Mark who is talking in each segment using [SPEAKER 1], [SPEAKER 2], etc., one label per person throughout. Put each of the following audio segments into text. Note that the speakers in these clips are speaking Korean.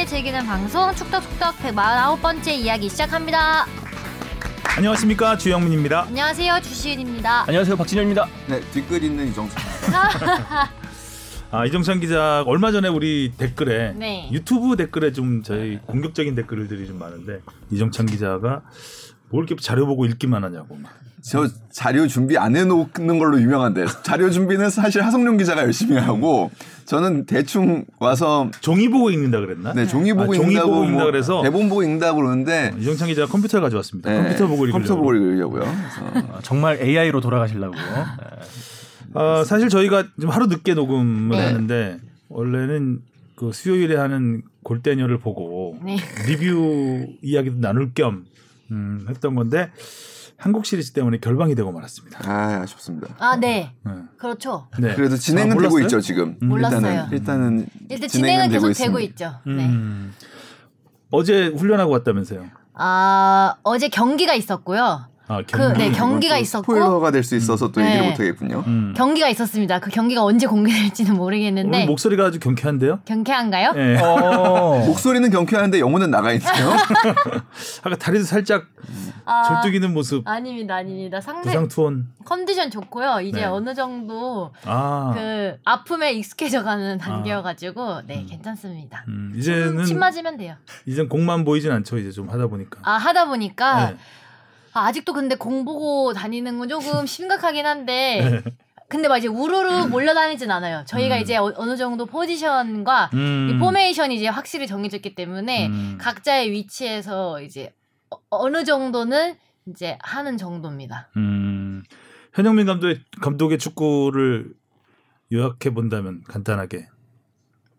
[SPEAKER 1] 함께 즐기는 방송 축덕축덕 149번째 이야기 시작합니다.
[SPEAKER 2] 안녕하십니까 주영민입니다.
[SPEAKER 1] 안녕하세요 주시은입니다.
[SPEAKER 3] 안녕하세요 박진현입니다.
[SPEAKER 4] 네, 뒷글 있는 이정수.
[SPEAKER 2] 아 이정찬 기자 얼마 전에 우리 댓글에
[SPEAKER 1] 네.
[SPEAKER 2] 유튜브 댓글에 좀 저희 공격적인 댓글들이 좀 많은데 이정찬 기자가 뭘 이렇게 자료 보고 읽기만 하냐고 막.
[SPEAKER 4] 저 자료 준비 안 해놓는 걸로 유명한데 자료 준비는 사실 하성룡 기자가 열심히 하고 저는 대충 와서
[SPEAKER 2] 종이 보고 읽는다 그랬나?
[SPEAKER 4] 네, 종이 보고
[SPEAKER 2] 아, 종이
[SPEAKER 4] 읽는다고
[SPEAKER 2] 보고 읽는다
[SPEAKER 4] 뭐
[SPEAKER 2] 그래서
[SPEAKER 4] 대본 보고 읽는다고 그러는데
[SPEAKER 2] 이정찬 기자 가 컴퓨터를 가져왔습니다.
[SPEAKER 4] 네,
[SPEAKER 2] 컴퓨터 보고 읽으려고.
[SPEAKER 4] 컴퓨터 보고 읽으려고요.
[SPEAKER 3] 아, 정말 AI로 돌아가시려고요.
[SPEAKER 2] 아, 사실 저희가 좀 하루 늦게 녹음을
[SPEAKER 1] 네.
[SPEAKER 2] 하는데 원래는 그 수요일에 하는 골대녀를 보고
[SPEAKER 1] 네.
[SPEAKER 2] 리뷰 이야기도 나눌 겸 음, 했던 건데 한국 시리즈 때문에 결방이 되고 말았습니다.
[SPEAKER 4] 아 아쉽습니다.
[SPEAKER 1] 아 네.
[SPEAKER 2] 네.
[SPEAKER 1] 그렇죠.
[SPEAKER 2] 네.
[SPEAKER 4] 그래도 진행은
[SPEAKER 2] 아,
[SPEAKER 4] 되고
[SPEAKER 2] 몰랐어요?
[SPEAKER 4] 있죠 지금.
[SPEAKER 1] 몰랐어요.
[SPEAKER 4] 일단은 일단은
[SPEAKER 1] 일단
[SPEAKER 4] 진행은
[SPEAKER 1] 진행은 계속 되고
[SPEAKER 4] 있습니다.
[SPEAKER 1] 있죠. 네.
[SPEAKER 2] 음, 어제 훈련하고 왔다면서요?
[SPEAKER 1] 아 어제 경기가 있었고요.
[SPEAKER 2] 아,
[SPEAKER 1] 그 네 경기가
[SPEAKER 4] 또
[SPEAKER 1] 있었고
[SPEAKER 4] 스포일러가 될 수 있어서 또
[SPEAKER 1] 네.
[SPEAKER 4] 얘기를 못 하겠군요.
[SPEAKER 2] 음.
[SPEAKER 1] 경기가 있었습니다. 그 경기가 언제 공개될지는 모르겠는데
[SPEAKER 2] 오늘 목소리가 아주 경쾌한데요?
[SPEAKER 1] 경쾌한가요?
[SPEAKER 2] 예.
[SPEAKER 3] 어.
[SPEAKER 4] 목소리는 경쾌한데 영혼은 나가 있네요.
[SPEAKER 2] 아까 다리도 살짝
[SPEAKER 1] 아,
[SPEAKER 2] 절뚝이는 모습.
[SPEAKER 1] 아닙니다, 아닙니다. 상대
[SPEAKER 2] 부상 투혼.
[SPEAKER 1] 컨디션 좋고요. 이제
[SPEAKER 2] 네.
[SPEAKER 1] 어느 정도
[SPEAKER 2] 아.
[SPEAKER 1] 그 아픔에 익숙해져가는 단계여가지고 네 괜찮습니다.
[SPEAKER 2] 음, 이제는
[SPEAKER 1] 침 맞으면 돼요.
[SPEAKER 2] 이젠 공만 보이진 않죠. 이제 좀 하다 보니까.
[SPEAKER 1] 아 하다 보니까
[SPEAKER 2] 네.
[SPEAKER 1] 아, 아직도 근데 공 보고 다니는 건 조금 심각하긴 한데
[SPEAKER 2] 네.
[SPEAKER 1] 근데 막 이제 우르르 몰려다니진 않아요. 저희가
[SPEAKER 2] 음.
[SPEAKER 1] 이제 어, 어느 정도 포지션과
[SPEAKER 2] 음.
[SPEAKER 1] 이 포메이션이 이제 확실히 정해졌기 때문에
[SPEAKER 2] 음.
[SPEAKER 1] 각자의 위치에서 이제 어, 어느 정도는 이제 하는 정도입니다.
[SPEAKER 2] 음, 현영민 감독의 감독의 축구를 요약해 본다면 간단하게.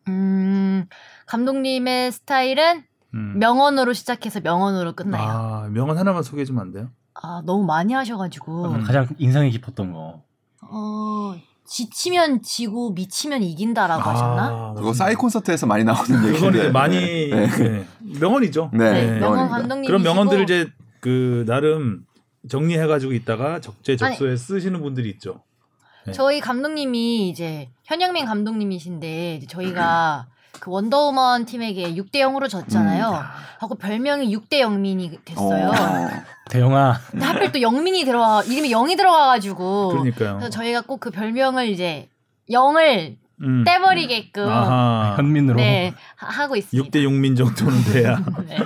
[SPEAKER 1] 음, 감독님의 스타일은
[SPEAKER 2] 음.
[SPEAKER 1] 명언으로 시작해서 명언으로 끝나요. 아,
[SPEAKER 2] 아 명언 하나만 소개해 주면 안 돼요?
[SPEAKER 1] 너무 많이 하셔가지고
[SPEAKER 2] 음.
[SPEAKER 3] 가장 인상이 깊었던 거.
[SPEAKER 1] 어, 지치면 지고 미치면 이긴다라고 하셨나?
[SPEAKER 2] 아,
[SPEAKER 4] 그거 싸이 콘서트에서 많이 나오는
[SPEAKER 2] 그건
[SPEAKER 4] 얘기인데
[SPEAKER 2] 이제 많이
[SPEAKER 4] 네.
[SPEAKER 2] 네. 명언이죠.
[SPEAKER 4] 네,
[SPEAKER 1] 네,
[SPEAKER 2] 네.
[SPEAKER 1] 명언. 감독님
[SPEAKER 2] 그런 명언들을 이제 그 나름 정리해 가지고 있다가 적재적소에 쓰시는 분들이 있죠. 네.
[SPEAKER 1] 저희 감독님이 이제 현영민 감독님이신데 이제 저희가 그 원더우먼 팀에게 6대 0으로 졌잖아요.
[SPEAKER 2] 음.
[SPEAKER 1] 하고 별명이 6대 영민이 됐어요.
[SPEAKER 4] 어.
[SPEAKER 3] 대영아.
[SPEAKER 1] 근데 하필 또 영민이 들어가 이름이 0이 들어가가지고
[SPEAKER 2] 그러니까요.
[SPEAKER 1] 그래서 저희가 꼭 그 별명을 이제 0을
[SPEAKER 2] 음.
[SPEAKER 1] 떼버리게끔
[SPEAKER 2] 아하.
[SPEAKER 1] 그
[SPEAKER 3] 현민으로.
[SPEAKER 1] 네 하- 하고 있습니다.
[SPEAKER 2] 6대 6민 정도는 돼야.
[SPEAKER 1] 네.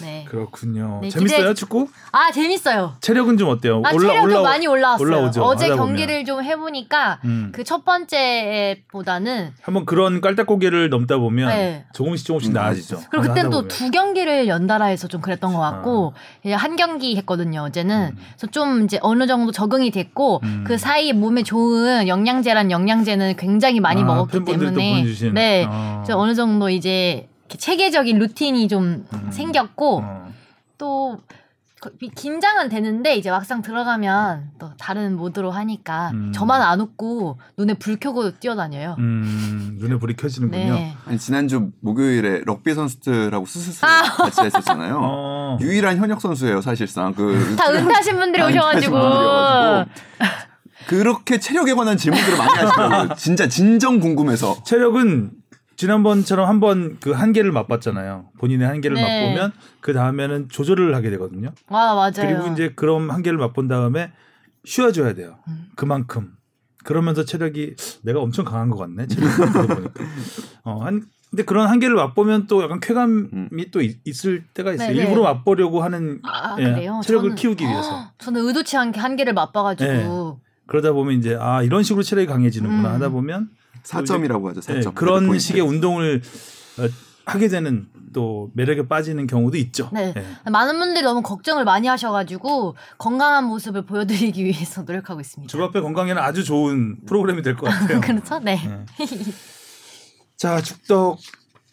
[SPEAKER 1] 네.
[SPEAKER 2] 그렇군요.
[SPEAKER 1] 네,
[SPEAKER 2] 재밌어요,
[SPEAKER 1] 기대-
[SPEAKER 2] 축구?
[SPEAKER 1] 아 재밌어요.
[SPEAKER 2] 체력은 좀 어때요?
[SPEAKER 1] 아 체력도
[SPEAKER 2] 올라-
[SPEAKER 1] 많이 올라왔어요.
[SPEAKER 2] 올라오죠,
[SPEAKER 1] 어제. 경기를 좀 해보니까
[SPEAKER 2] 음.
[SPEAKER 1] 그첫 번째보다는
[SPEAKER 2] 한번 그런 깔딱고개를 넘다 보면
[SPEAKER 1] 네.
[SPEAKER 2] 조금씩 조금씩
[SPEAKER 4] 음,
[SPEAKER 2] 나아지죠.
[SPEAKER 1] 그리고
[SPEAKER 2] 하다
[SPEAKER 1] 그때는 또
[SPEAKER 2] 보면.
[SPEAKER 1] 두 경기를 연달아 해서 좀 그랬던 것 같고 이제 한 경기 했거든요 어제는
[SPEAKER 2] 음.
[SPEAKER 1] 그래서 좀 이제 어느 정도 적응이 됐고
[SPEAKER 2] 음.
[SPEAKER 1] 그 사이 몸에 좋은 영양제란 영양제는 굉장히 많이
[SPEAKER 2] 아,
[SPEAKER 1] 먹었기 때문에
[SPEAKER 2] 보내주신.
[SPEAKER 1] 네
[SPEAKER 2] 어.
[SPEAKER 1] 그래서 어느 정도 이제 이렇게 체계적인 루틴이 좀
[SPEAKER 2] 음.
[SPEAKER 1] 생겼고
[SPEAKER 2] 어.
[SPEAKER 1] 또 긴장은 되는데 이제 막상 들어가면 또 다른 모드로 하니까
[SPEAKER 2] 음.
[SPEAKER 1] 저만 안 웃고 눈에 불 켜고 뛰어다녀요.
[SPEAKER 2] 음, 눈에 불이 켜지는군요.
[SPEAKER 1] 네.
[SPEAKER 4] 아니 지난주 목요일에 럭비 선수들하고 스스로
[SPEAKER 1] 아.
[SPEAKER 4] 같이 했었잖아요.
[SPEAKER 2] 어.
[SPEAKER 4] 유일한 현역 선수예요 사실상 그
[SPEAKER 1] 다 은퇴하신 분들이
[SPEAKER 4] 다
[SPEAKER 1] 오셔가지고
[SPEAKER 4] 그렇게 체력에 관한 질문들을 많이 하시더라고요. 진짜 진정 궁금해서.
[SPEAKER 2] 체력은 지난번처럼 한번 그 한계를 맛봤잖아요. 본인의 한계를
[SPEAKER 1] 네.
[SPEAKER 2] 맛보면 그 다음에는 조절을 하게 되거든요.
[SPEAKER 1] 와 맞아요.
[SPEAKER 2] 그리고 이제 그런 한계를 맛본 다음에 쉬어줘야 돼요.
[SPEAKER 1] 음.
[SPEAKER 2] 그만큼. 그러면서 체력이 내가 엄청 강한 것 같네. 체력이 보니까. 어, 한, 근데 그런 한계를 맛보면 또 약간 쾌감이 또 있, 을 때가 있어요.
[SPEAKER 1] 네, 네.
[SPEAKER 2] 일부러 맛보려고 하는
[SPEAKER 1] 아,
[SPEAKER 2] 예,
[SPEAKER 1] 그래요?
[SPEAKER 2] 체력을
[SPEAKER 1] 저는-
[SPEAKER 2] 키우기 위해서.
[SPEAKER 1] 헉, 저는 의도치 않게 한계를 맛봐가지고
[SPEAKER 2] 그러다 보면 이제 아 이런 식으로 체력이 강해지는구나
[SPEAKER 1] 음.
[SPEAKER 2] 하다 보면
[SPEAKER 4] 4점이라고 하죠.
[SPEAKER 2] 예,
[SPEAKER 4] 4점.
[SPEAKER 2] 그런 식의 운동을 어, 하게 되는 또 매력에 빠지는 경우도 있죠.
[SPEAKER 1] 네.
[SPEAKER 2] 예.
[SPEAKER 1] 많은 분들이 너무 걱정을 많이 하셔가지고 건강한 모습을 보여드리기 위해서 노력하고 있습니다.
[SPEAKER 2] 주바페 건강에는 아주 좋은 프로그램이 될 것 같아요.
[SPEAKER 1] 그렇죠? 네.
[SPEAKER 2] 예. 자 축덕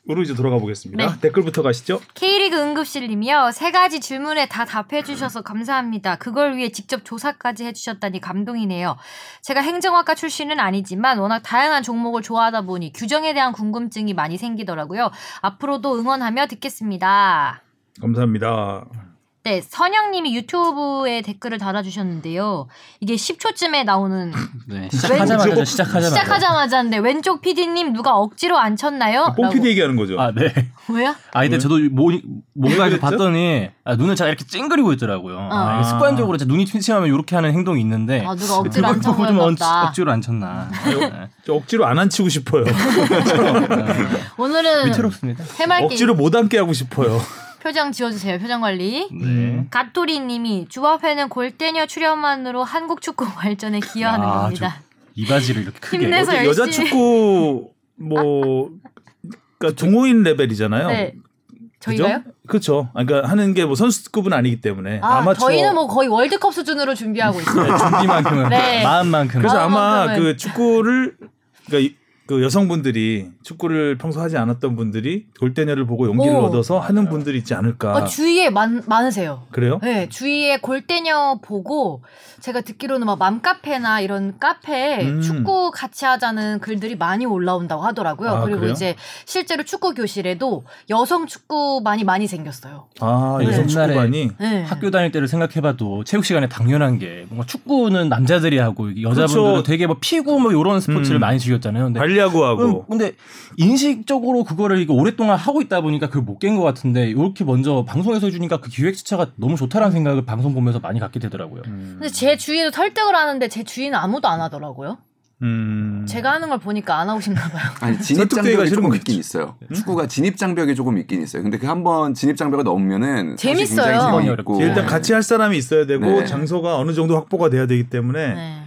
[SPEAKER 2] 으로 이제 돌아가 보겠습니다.
[SPEAKER 1] 네.
[SPEAKER 2] 댓글부터 가시죠.
[SPEAKER 1] K리그 응급실님이요. 세 가지 질문에 다 답해주셔서 감사합니다. 그걸 위해 직접 조사까지 해주셨다니 감동이네요. 제가 행정학과 출신은 아니지만 워낙 다양한 종목을 좋아하다 보니 규정에 대한 궁금증이 많이 생기더라고요. 앞으로도 응원하며 듣겠습니다.
[SPEAKER 2] 감사합니다.
[SPEAKER 1] 네, 선영님이 유튜브에 댓글을 달아주셨는데요. 이게 10초쯤에 나오는
[SPEAKER 3] 네. 시작하자마자
[SPEAKER 2] 왼쪽-
[SPEAKER 3] 시작하자마자.
[SPEAKER 1] 시작하자마자인데 왼쪽 PD님 누가 억지로 안 쳤나요?
[SPEAKER 2] 뽕피디
[SPEAKER 1] 라고.
[SPEAKER 2] 얘기하는 거죠.
[SPEAKER 3] 아 네.
[SPEAKER 1] 왜요?
[SPEAKER 3] 아 근데
[SPEAKER 2] 왜?
[SPEAKER 3] 저도 뭐, 뭔가
[SPEAKER 2] 왜
[SPEAKER 3] 이렇게? 봤더니 아, 눈을 제가 이렇게 찡그리고 있더라고요. 아, 이게
[SPEAKER 2] 아.
[SPEAKER 3] 습관적으로 제 눈이 침침하면 이렇게 하는 행동이 있는데
[SPEAKER 1] 아, 누가 억지로 안 쳤나.
[SPEAKER 3] 억지로 안 쳤나. 네.
[SPEAKER 2] 저 억지로 안 앉히고 싶어요.
[SPEAKER 1] 오늘은
[SPEAKER 3] 위태롭습니다.
[SPEAKER 1] 해맑게
[SPEAKER 2] 억지로 못 앉게 하고 싶어요.
[SPEAKER 1] 표정 지워주세요. 표정 관리.
[SPEAKER 3] 네.
[SPEAKER 1] 가토리님이 주합회는 골때녀 출연만으로 한국 축구 발전에 기여하는
[SPEAKER 3] 아,
[SPEAKER 1] 겁니다.
[SPEAKER 3] 이 바지를 이렇게 크게.
[SPEAKER 1] 힘내서
[SPEAKER 2] 어떻게 여자
[SPEAKER 1] 열심히-
[SPEAKER 2] 축구 뭐 그러니까 동호인 레벨이잖아요.
[SPEAKER 1] 네. 저희가요?
[SPEAKER 2] 그렇죠. 그러니까 하는 게 뭐 선수급은 아니기 때문에
[SPEAKER 1] 아,
[SPEAKER 2] 아마추어
[SPEAKER 1] 저희는 뭐 거의 월드컵 수준으로 준비하고 있어요.
[SPEAKER 3] 준비만큼은
[SPEAKER 1] 네.
[SPEAKER 3] 마음만큼.
[SPEAKER 2] 그래서
[SPEAKER 1] 아,
[SPEAKER 2] 아마
[SPEAKER 1] 그
[SPEAKER 2] 축구를 그러니까 이- 그 여성분들이 축구를 평소 하지 않았던 분들이 골대녀를 보고 용기를
[SPEAKER 1] 오.
[SPEAKER 2] 얻어서 하는 분들이 있지 않을까.
[SPEAKER 1] 어, 주위에 많, 많으세요.
[SPEAKER 2] 그래요?
[SPEAKER 1] 네, 주위에 골대녀 보고 제가 듣기로는 막 맘카페나 이런 카페에
[SPEAKER 2] 음.
[SPEAKER 1] 축구 같이 하자는 글들이 많이 올라온다고 하더라고요.
[SPEAKER 2] 아,
[SPEAKER 1] 그리고
[SPEAKER 2] 그래요?
[SPEAKER 1] 이제 실제로 축구 교실에도 여성 축구반이 많이 생겼어요.
[SPEAKER 2] 아
[SPEAKER 1] 네.
[SPEAKER 2] 여성 축구반이
[SPEAKER 1] 네.
[SPEAKER 3] 학교 다닐 때를 생각해봐도 체육 시간에 당연한 게 뭔가 축구는 남자들이 하고 여자분들은
[SPEAKER 2] 그렇죠.
[SPEAKER 3] 되게 뭐 피구 뭐 이런 스포츠를
[SPEAKER 2] 음.
[SPEAKER 3] 많이 즐겼잖아요. 근데
[SPEAKER 2] 관리하고하고
[SPEAKER 3] 음, 근데 인식적으로 그거를 이게 오랫동안 하고 있다 보니까 그걸 못 깬 것 같은데 이렇게 먼저 방송에서 해주니까 그 기획 자체가 너무 좋다라는 생각을 방송 보면서 많이 갖게 되더라고요.
[SPEAKER 2] 음.
[SPEAKER 1] 근데 제 주위에도 설득을 하는데 제 주위는 아무도 안 하더라고요.
[SPEAKER 2] 음.
[SPEAKER 1] 제가 하는 걸 보니까 안 하고 싶나 봐요.
[SPEAKER 4] 아니 진입 장벽이 조금. 있긴 있어요. 축구가 진입 장벽이 조금 있긴 있어요. 근데 그 한 번 진입 장벽을 넘으면은
[SPEAKER 1] 재밌어요.
[SPEAKER 3] 어렵지.
[SPEAKER 2] 일단 같이 할 사람이 있어야 되고
[SPEAKER 4] 네.
[SPEAKER 2] 장소가 어느 정도 확보가 돼야 되기 때문에
[SPEAKER 1] 네.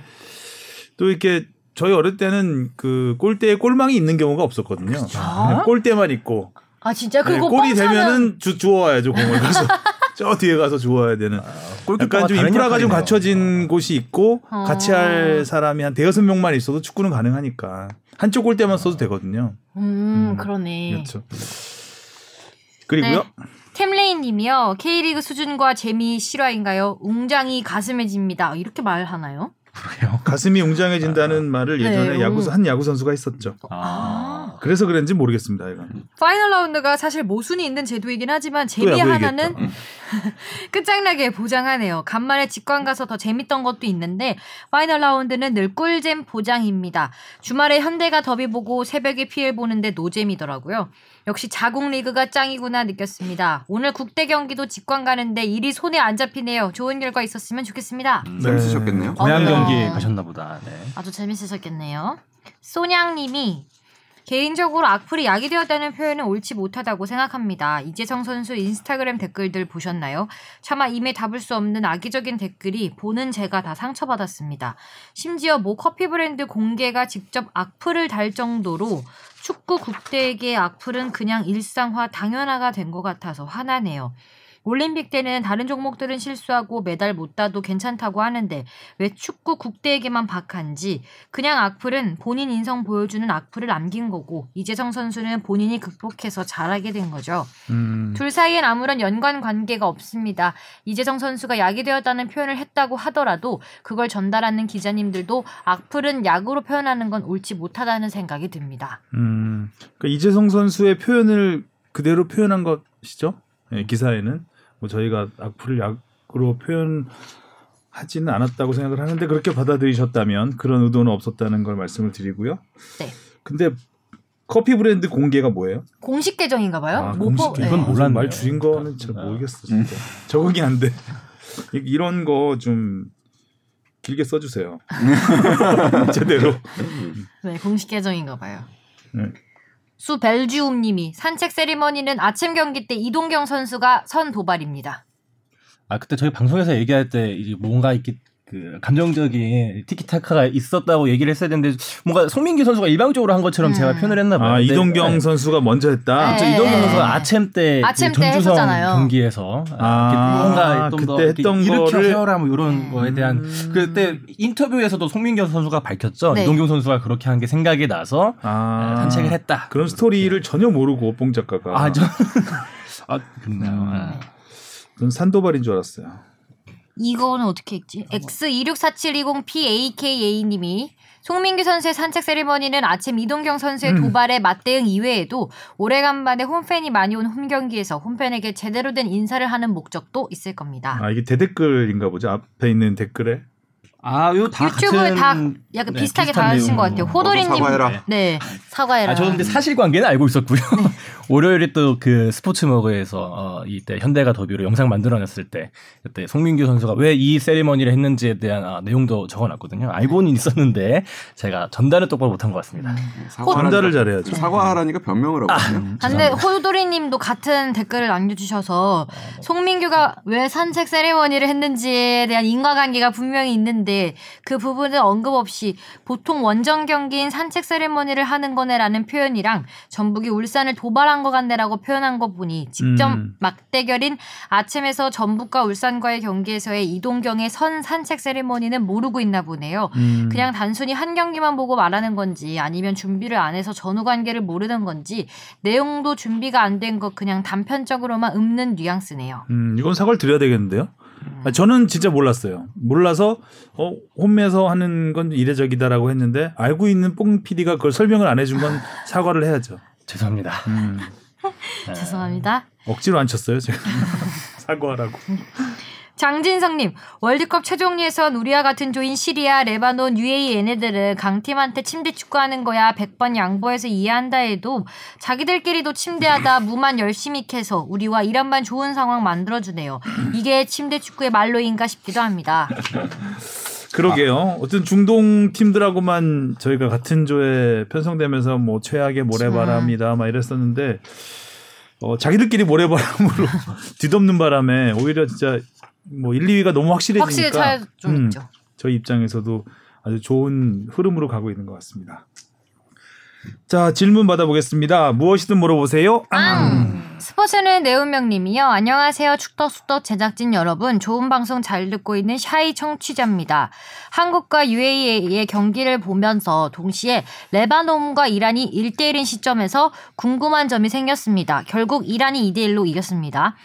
[SPEAKER 2] 또 이렇게 저희 어릴 때는 그 골대에 골망이 있는 경우가 없었거든요.
[SPEAKER 1] 아?
[SPEAKER 2] 그냥 골대만 있고
[SPEAKER 1] 아 진짜
[SPEAKER 2] 네,
[SPEAKER 1] 그거
[SPEAKER 2] 골이
[SPEAKER 1] 뻥 차면
[SPEAKER 2] 되면은 주, 주워와야죠 공을 가서 저 뒤에 가서 주워야 되는
[SPEAKER 3] 골키퍼가
[SPEAKER 2] 약간 좀 인프라가 좀. 갖춰진 곳이 있고
[SPEAKER 1] 어.
[SPEAKER 2] 같이 할 사람이 한 대여섯 명만 있어도 축구는 가능하니까 한쪽 골대만 써도 되거든요.
[SPEAKER 1] 음,
[SPEAKER 2] 음,
[SPEAKER 1] 그러네.
[SPEAKER 2] 그렇죠. 그리고요.
[SPEAKER 1] 네. 템레인님이요. K리그 수준과 재미 실화인가요? 웅장이 가슴에 집니다. 이렇게 말하나요?
[SPEAKER 2] 가슴이 웅장해진다는 말을 예전에
[SPEAKER 1] 네,
[SPEAKER 2] 야구
[SPEAKER 1] 음.
[SPEAKER 2] 한 야구 선수가 했었죠.
[SPEAKER 3] 아.
[SPEAKER 2] 그래서 그런지 모르겠습니다. 이건.
[SPEAKER 1] 파이널 라운드가 사실 모순이 있는 제도이긴 하지만 재미 하나는. 끝장나게 보장하네요. 간만에 직관 가서 더 재밌던 것도 있는데 파이널 라운드는 늘 꿀잼 보장입니다. 주말에 현대가 더비 보고 새벽에 PL 보는데 노잼이더라고요. 역시 자국 리그가 짱이구나 느꼈습니다. 오늘 국대 경기도 직관 가는데 일이 손에 안 잡히네요. 좋은 결과 있었으면 좋겠습니다.
[SPEAKER 4] 음, 재밌으셨겠네요.
[SPEAKER 3] 고향
[SPEAKER 1] 어.
[SPEAKER 3] 경기 가셨나 보다. 네.
[SPEAKER 1] 아주 재밌으셨겠네요. 소냥님이 개인적으로 악플이 약이 되었다는 표현은 옳지 못하다고 생각합니다. 이재성 선수 인스타그램 댓글들 보셨나요? 차마 임에 답을 수 없는 악의적인 댓글이 보는 제가 다 상처받았습니다. 심지어 모 커피 브랜드 공개가 직접 악플을 달 정도로 축구 국대에게 악플은 그냥 일상화 당연화가 된 것 같아서 화나네요. 올림픽 때는 다른 종목들은 실수하고 메달 못 따도 괜찮다고 하는데 왜 축구 국대에게만 박한지 그냥 악플은 본인 인성 보여주는 악플을 남긴 거고 이재성 선수는 본인이 극복해서 잘하게 된 거죠.
[SPEAKER 2] 음.
[SPEAKER 1] 둘 사이엔 아무런 연관 관계가 없습니다. 이재성 선수가 약이 되었다는 표현을 했다고 하더라도 그걸 전달하는 기자님들도 악플은 약으로 표현하는 건 옳지 못하다는 생각이 듭니다.
[SPEAKER 2] 음. 그러니까 이재성 선수의 표현을 그대로 표현한 것이죠. 예, 기사에는 뭐 저희가 악플을 약으로 표현하지는 않았다고 생각을 하는데 그렇게 받아들이셨다면 그런 의도는 없었다는 걸 말씀을 드리고요.
[SPEAKER 1] 네.
[SPEAKER 2] 근데 커피 브랜드 공개가 뭐예요?
[SPEAKER 1] 공식 계정인가 봐요?
[SPEAKER 2] 아,
[SPEAKER 1] 못
[SPEAKER 2] 공식
[SPEAKER 1] 보-
[SPEAKER 2] 계정.
[SPEAKER 3] 이건
[SPEAKER 1] 네.
[SPEAKER 3] 몰랐네요.
[SPEAKER 2] 말 줄인 거는 잘
[SPEAKER 3] 아.
[SPEAKER 2] 모르겠어 진짜. 적응이 안 돼. 이- 이런 거 좀 길게 써주세요. 제대로.
[SPEAKER 1] 네, 공식 계정인가 봐요.
[SPEAKER 2] 네.
[SPEAKER 1] 수 벨지움님이 산책 세리머니는 아침 경기 때 이동경 선수가 선 도발입니다.
[SPEAKER 3] 아 그때 저희 방송에서 얘기할 때 뭔가 이렇게 그 감정적인 티키타카가 있었다고 얘기를 했어야 되는데 뭔가 송민기 선수가 일방적으로 한 것처럼
[SPEAKER 1] 음.
[SPEAKER 3] 제가 표현을 했나 봐요.
[SPEAKER 2] 아 이동경
[SPEAKER 3] 네.
[SPEAKER 2] 선수가 먼저 했다.
[SPEAKER 1] 네.
[SPEAKER 3] 저 이동경 선수가 아챔 때
[SPEAKER 1] 아챔 그때
[SPEAKER 3] 전주성
[SPEAKER 1] 했었잖아요.
[SPEAKER 3] 경기에서
[SPEAKER 2] 아,
[SPEAKER 3] 이렇게 뭔가 좀더
[SPEAKER 2] 그때 했던
[SPEAKER 3] 일으켜 세워라 뭐 이런
[SPEAKER 1] 네.
[SPEAKER 3] 거에 대한
[SPEAKER 2] 음.
[SPEAKER 3] 그때 인터뷰에서도 송민경 선수가 밝혔죠.
[SPEAKER 1] 네.
[SPEAKER 3] 이동경 선수가 그렇게 한 게 생각이 나서
[SPEAKER 2] 아,
[SPEAKER 3] 산책을 했다.
[SPEAKER 2] 그런 스토리를 전혀 모르고 뽕 작가가.
[SPEAKER 3] 아, 저 아, 그렇네요.
[SPEAKER 2] 음.
[SPEAKER 3] 아.
[SPEAKER 2] 전 산도발인 줄 알았어요.
[SPEAKER 1] 이거는 어떻게 읽지? X26470PAKA님이 송민규 선수의 산책 세리머니는 아침 이동경 선수의
[SPEAKER 2] 음.
[SPEAKER 1] 도발에 맞대응 이외에도 오래간만에 홈팬이 많이 온 홈경기에서 홈팬에게 제대로 된 인사를 하는 목적도 있을 겁니다.
[SPEAKER 2] 아 이게 대댓글인가 보죠. 앞에 있는 댓글에.
[SPEAKER 3] 아, 요다
[SPEAKER 1] 유튜브에
[SPEAKER 3] 같은
[SPEAKER 1] 다 약간
[SPEAKER 3] 네,
[SPEAKER 1] 비슷하게 다 하신 것. 같아요. 호돌이님,
[SPEAKER 4] 사과해라.
[SPEAKER 1] 네 사과해라.
[SPEAKER 3] 아, 저는 근데 사실관계는 알고 있었고요. 월요일에 또 그 스포츠머그에서 어, 이때 현대가 더비로 영상 만들어냈을 때 그때 송민규 선수가 왜 이 세리머니를 했는지에 대한 아, 내용도 적어놨거든요. 알고는 있었는데 제가 전달을 똑바로 못한 것 같습니다.
[SPEAKER 2] 전달을 잘해야죠.
[SPEAKER 4] 사과하라니까 변명을 하거든요.
[SPEAKER 1] 아, 근데 호돌이님도 같은 댓글을 남겨주셔서 송민규가 왜 산책 세리머니를 했는지에 대한 인과관계가 분명히 있는데 그 부분은 언급 없이 보통 원정 경기인 산책 세리머니를 하는 거네라는 표현이랑 전북이 울산을 도발한 것 같네라고 표현한 거 보니 직접
[SPEAKER 2] 음.
[SPEAKER 1] 막대결인 아침에서 전북과 울산과의 경기에서의 이동경의 선 산책 세리머니는 모르고 있나 보네요.
[SPEAKER 2] 음.
[SPEAKER 1] 그냥 단순히 한 경기만 보고 말하는 건지 아니면 준비를 안 해서 전후 관계를 모르는 건지 내용도 준비가 안된거 그냥 단편적으로만 읊는 뉘앙스네요.
[SPEAKER 2] 음, 이건 사과를 드려야 되겠는데요. 아, 저는 진짜 몰랐어요. 몰라서 어, 홈에서 하는 건 이례적이다라고 했는데 알고 있는 뽕 PD가 그걸 설명을 안 해준 건 사과를 해야죠.
[SPEAKER 3] 죄송합니다.
[SPEAKER 2] 음,
[SPEAKER 3] 네.
[SPEAKER 1] 죄송합니다.
[SPEAKER 2] 억지로 안 쳤어요 제가 사과하라고.
[SPEAKER 1] 장진성님 월드컵 최종 예선 우리와 같은 조인 시리아, 레바논, UAE 얘네들은 강팀한테 침대 축구하는 거야 100번 양보해서 이해한다 해도 자기들끼리도 침대하다 무만 열심히 캐서 우리와 이란만 좋은 상황 만들어주네요. 이게 침대 축구의 말로인가 싶기도 합니다.
[SPEAKER 2] 그러게요. 어떤 중동 팀들하고만 저희가 같은 조에 편성되면서 뭐 최악의 모래바람이다 막 이랬었는데 어, 자기들끼리 모래바람으로 뒤덮는 바람에 오히려 진짜 뭐 1, 2위가 너무 확실해지니까
[SPEAKER 1] 확실히 차이 좀
[SPEAKER 2] 음,
[SPEAKER 1] 있죠.
[SPEAKER 2] 저희 입장에서도 아주 좋은 흐름으로 가고 있는 것 같습니다. 자 질문 받아보겠습니다. 무엇이든 물어보세요.
[SPEAKER 1] 스포츠는 내운명님이요. 안녕하세요. 축덕숙덕 제작진 여러분. 좋은 방송 잘 듣고 있는 샤이 청취자입니다. 한국과 UAE의 경기를 보면서 동시에 레바논과 이란이 1대1인 시점에서 궁금한 점이 생겼습니다. 결국 이란이 2대1로 이겼습니다.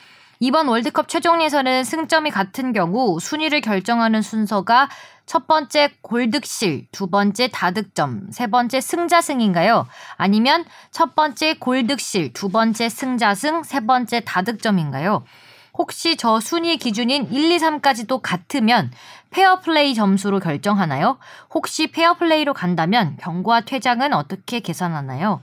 [SPEAKER 1] 이번 월드컵 최종 예선은 승점이 같은 경우 순위를 결정하는 순서가 첫 번째 골득실, 두 번째 다득점, 세 번째 승자승인가요? 아니면 첫 번째 골득실, 두 번째 승자승, 세 번째 다득점인가요? 혹시 저 순위 기준인 1, 2, 3까지도 같으면 페어플레이 점수로 결정하나요? 혹시 페어플레이로 간다면 경고와 퇴장은 어떻게 계산하나요?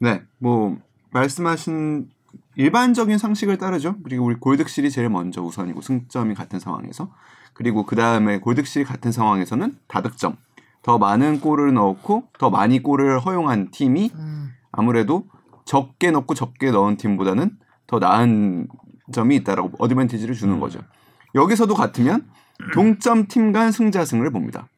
[SPEAKER 4] 네, 뭐 말씀하신 일반적인 상식을 따르죠. 그리고 우리 골득실이 제일 먼저 우선이고 승점이 같은 상황에서 그리고 그 다음에 골득실이 같은 상황에서는 다득점 더 많은 골을 넣고 더 많이 골을 허용한 팀이
[SPEAKER 1] 음,
[SPEAKER 4] 아무래도 적게 넣고 적게 넣은 팀보다는 더 나은 점이 있다라고 어드밴티지를 주는 거죠. 여기서도 같으면 동점 팀 간 승자승을 봅니다.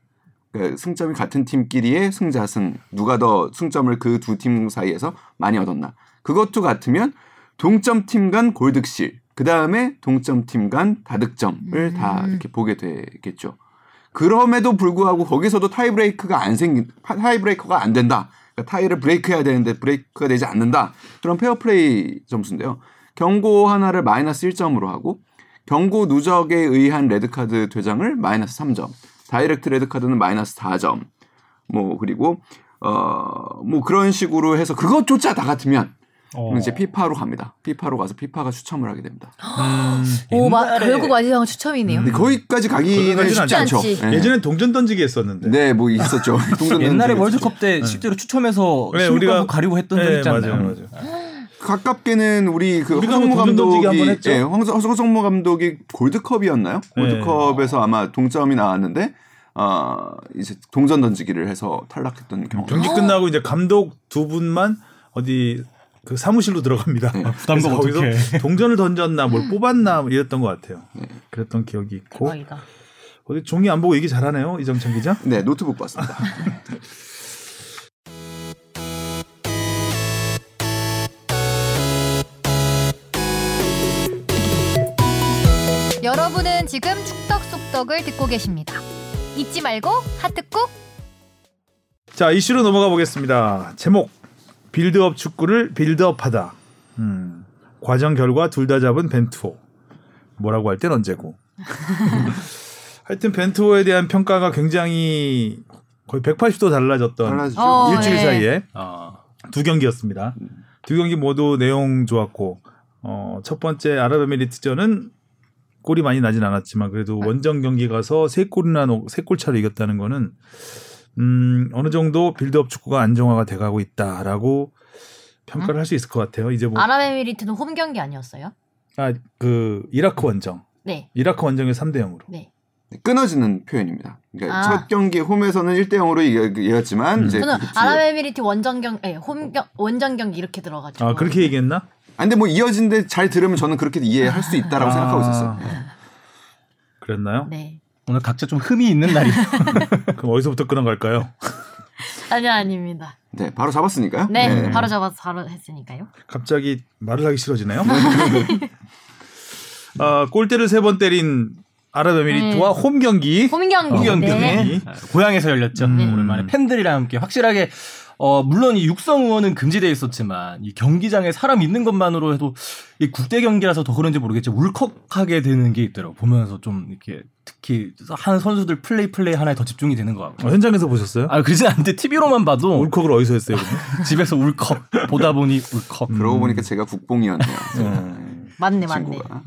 [SPEAKER 4] 그 승점이 같은 팀끼리의 승자승 누가 더 승점을 그 두 팀 사이에서 많이 얻었나 그것도 같으면 동점 팀 간 골득실 그 다음에 동점 팀 간 다득점을 다 이렇게 보게 되겠죠. 그럼에도 불구하고 거기서도 tiebreak가 안 생긴 tiebreaker가 안 된다. 그러니까 tie를 break해야 되는데 break가 되지 않는다. 그런 페어플레이 점수인데요. 경고 하나를 마이너스 1점으로 하고 경고 누적에 의한 레드카드 퇴장을 마이너스 3점. 다이렉트 레드카드는 마이너스 4점. 뭐 그리고 어 뭐 그런 식으로 해서 그것조차 다 같으면 그럼 이제 피파로 갑니다. 피파로 가서 피파가 추첨을 하게 됩니다.
[SPEAKER 1] 오, 마, 결국 마지막은 추첨이네요.
[SPEAKER 4] 근데 거기까지 가기는
[SPEAKER 2] 거기까지는
[SPEAKER 4] 쉽지
[SPEAKER 1] 안
[SPEAKER 4] 않죠.
[SPEAKER 1] 않지.
[SPEAKER 4] 네.
[SPEAKER 2] 예전엔 동전 던지기 했었는데.
[SPEAKER 4] 네, 뭐 있었죠. 동전
[SPEAKER 3] 옛날에
[SPEAKER 4] 던지기
[SPEAKER 3] 월드컵 때 실제로 추첨해서
[SPEAKER 2] 네,
[SPEAKER 3] 우리가
[SPEAKER 2] 우리가-
[SPEAKER 3] 가리고 했던 적
[SPEAKER 2] 네,
[SPEAKER 3] 있지 않나요?
[SPEAKER 2] 맞아요, 맞아요.
[SPEAKER 4] 가깝게는 우리 그
[SPEAKER 2] 우리가
[SPEAKER 4] 허성무
[SPEAKER 2] 뭐 동전 던지기
[SPEAKER 4] 감독이
[SPEAKER 2] 한번 했죠?
[SPEAKER 4] 예, 황- 허- 허성무 감독이 골드컵이었나요?
[SPEAKER 2] 네.
[SPEAKER 4] 골드컵에서 아마 동점이 나왔는데 아 이제 동전 던지기를 해서 탈락했던 경우.
[SPEAKER 2] 경기 끝나고 이제 감독 두 분만 어디 그 사무실로 들어갑니다.
[SPEAKER 3] 부담감
[SPEAKER 2] 그래서 거기서
[SPEAKER 3] 어떡해.
[SPEAKER 2] 동전을 던졌나 뭘 뽑았나 뭐 이랬던 것 같아요. 그랬던 기억이 있고
[SPEAKER 1] 대박이다.
[SPEAKER 2] 어디 종이 안 보고 얘기 잘하네요 이정찬 기자.
[SPEAKER 4] 네, 노트북 봤습니다.
[SPEAKER 1] 여러분은 지금 축덕숙덕을 듣고 계십니다. 잊지 말고 하트 꾹.
[SPEAKER 2] 자 이슈로 넘어가 보겠습니다. 제목 빌드업 축구를 빌드업하다. 음, 과정 결과 둘 다 잡은 벤투호. 뭐라고 할 땐 언제고. 하여튼 벤투호에 대한 평가가 굉장히 거의 180도 달라졌던
[SPEAKER 4] 달라지죠.
[SPEAKER 1] 어,
[SPEAKER 2] 일주일
[SPEAKER 1] 네.
[SPEAKER 2] 사이에
[SPEAKER 3] 아,
[SPEAKER 2] 두 경기였습니다. 두 경기 모두 내용 좋았고 어, 첫 번째 아랍에미리트전은 골이 많이 나진 않았지만 그래도 원정 경기 가서 세 골이나 놓- 세골 차로 이겼다는 거는 음, 어느 정도 빌드업 축구가 안정화가 돼가고 있다라고 평가를 할수 있을 것 같아요. 이제 뭐
[SPEAKER 1] 아랍에미리트는 홈 경기 아니었어요?
[SPEAKER 2] 아, 그 이라크 원정,
[SPEAKER 1] 네.
[SPEAKER 2] 이라크 원정에 3대 0으로.
[SPEAKER 1] 네.
[SPEAKER 4] 끊어지는 표현입니다. 그러니까
[SPEAKER 1] 아.
[SPEAKER 4] 첫 경기 홈에서는 1대 0으로 이겼지만
[SPEAKER 2] 음.
[SPEAKER 4] 이제
[SPEAKER 1] 저는 아랍에미리트 원정 경, 예, 홈 경, 원정 경기 이렇게 들어가지고.
[SPEAKER 2] 아 그렇게 얘기했나?
[SPEAKER 4] 아, 근데 뭐 이어진데 잘 들으면 저는 그렇게 이해할 수 있다라고
[SPEAKER 2] 아.
[SPEAKER 4] 생각하고 있었어요.
[SPEAKER 2] 그랬나요?
[SPEAKER 1] 네.
[SPEAKER 3] 오늘 각자 좀 흠이 있는 날이에요.
[SPEAKER 2] 그럼 어디서부터 끊어갈까요?
[SPEAKER 1] 아니요, 아닙니다.
[SPEAKER 4] 네, 바로 잡았으니까요.
[SPEAKER 1] 네, 바로 잡아서 바로 했으니까요.
[SPEAKER 2] 갑자기 말을 하기 싫어지네요. 아, 골대를 세 번 때린 아랍에미리트와 홈 경기.
[SPEAKER 1] 홈 경기.
[SPEAKER 3] 홈 경기.
[SPEAKER 1] 네.
[SPEAKER 3] 아, 고향에서 열렸죠.
[SPEAKER 2] 음.
[SPEAKER 3] 오랜만에 팬들이랑 함께 확실하게 어 물론 이 육성 의원은 금지되어 있었지만 이 경기장에 사람 있는 것만으로 해도 이 국대 경기라서 더 그런지 모르겠지만 울컥하게 되는 게 있더라고 보면서 좀 이렇게 특히 한 선수들 플레이 플레이 하나에 더 집중이 되는 것 같고
[SPEAKER 2] 어, 현장에서 보셨어요?
[SPEAKER 3] 아 그러진 않는데 TV로만 봐도
[SPEAKER 2] 울컥을 어디서 했어요? 그러면?
[SPEAKER 3] 집에서 울컥 보다 보니 울컥
[SPEAKER 4] 그러고 보니까 제가 국뽕이었네요.
[SPEAKER 2] 음.
[SPEAKER 1] 맞네, 맞네.
[SPEAKER 4] 친구가.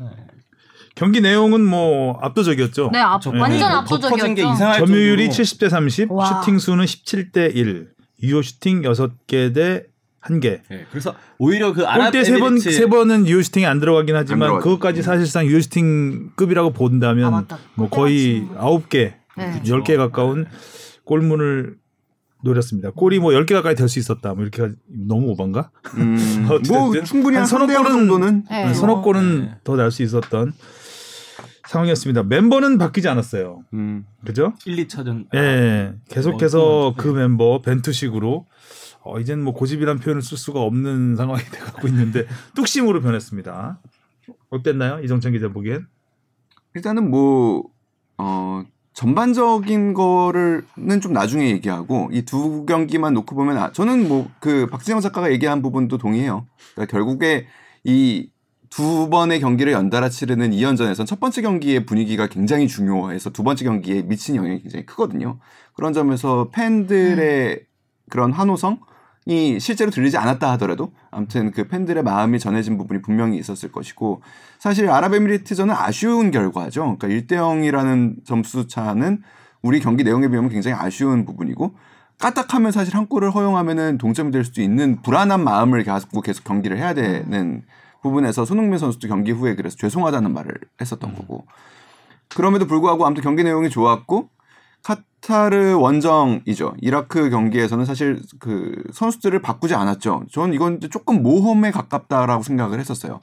[SPEAKER 2] 경기 내용은 뭐 압도적이었죠.
[SPEAKER 1] 네, 압,
[SPEAKER 3] 저-
[SPEAKER 1] 완전
[SPEAKER 2] 네.
[SPEAKER 1] 압도적이었죠.
[SPEAKER 2] 점유율이
[SPEAKER 3] 정도로
[SPEAKER 2] 70대 30,
[SPEAKER 1] 와.
[SPEAKER 2] 슈팅 수는 17대 1, 유효 슈팅 6개 대 1개.
[SPEAKER 3] 네, 그래서 오히려 그
[SPEAKER 2] 골대 세번
[SPEAKER 3] 아랍에미리트
[SPEAKER 2] 세 번은 유효 슈팅이 안 들어가긴 하지만
[SPEAKER 4] 들어가죠.
[SPEAKER 2] 그것까지 사실상 유효 슈팅급이라고 본다면
[SPEAKER 1] 아.
[SPEAKER 2] 뭐 거의 아홉 개,
[SPEAKER 1] 네.
[SPEAKER 2] 열개 가까운 골문을 노렸습니다. 골이 뭐 10개 가까이 될 수 있었다. 뭐 이렇게 너무 오반가?
[SPEAKER 4] 음, 뭐 충분히 한한
[SPEAKER 2] 서너
[SPEAKER 4] 3대 0
[SPEAKER 2] 골은-
[SPEAKER 4] 정도는
[SPEAKER 1] 네.
[SPEAKER 2] 네, 서너 골은
[SPEAKER 3] 네.
[SPEAKER 2] 더 날 수 있었던 상황이었습니다. 멤버는 바뀌지 않았어요.
[SPEAKER 4] 음,
[SPEAKER 2] 그죠?
[SPEAKER 3] 1, 2차전
[SPEAKER 2] 예. 계속해서
[SPEAKER 3] 어,
[SPEAKER 2] 그 멤버 벤투식으로 어, 이젠 뭐 고집이란 표현을 쓸 수가 없는 상황이 돼가고 있는데 뚝심으로 변했습니다. 어땠나요? 이정찬 기자 보기엔?
[SPEAKER 4] 일단은 뭐 어, 전반적인 거를는 좀 나중에 얘기하고 이 두 경기만 놓고 보면 아, 저는 뭐 그 박진영 작가가 얘기한 부분도 동의해요. 그러니까 결국에 이 두 번의 경기를 연달아 치르는 2연전에선 첫 번째 경기의 분위기가 굉장히 중요해서 두 번째 경기에 미친 영향이 굉장히 크거든요. 그런 점에서 팬들의 그런 환호성 이 실제로 들리지 않았다 하더라도 아무튼 그 팬들의 마음이 전해진 부분이 분명히 있었을 것이고 사실 아랍에미리트전은 아쉬운 결과죠. 그러니까 1대 0이라는 점수 차는 우리 경기 내용에 비하면 굉장히 아쉬운 부분이고 까딱하면 사실 한 골을 허용하면은 동점이 될 수도 있는 불안한 마음을 갖고 계속 경기를 해야 되는 부분에서 손흥민 선수도 경기 후에 그래서 죄송하다는 말을 했었던 거고 그럼에도 불구하고 아무튼 경기 내용이 좋았고 카타르 원정이죠. 이라크 경기에서는 사실 그 선수들을 바꾸지 않았죠. 저는 이건 조금 모험에 가깝다라고 생각을 했었어요.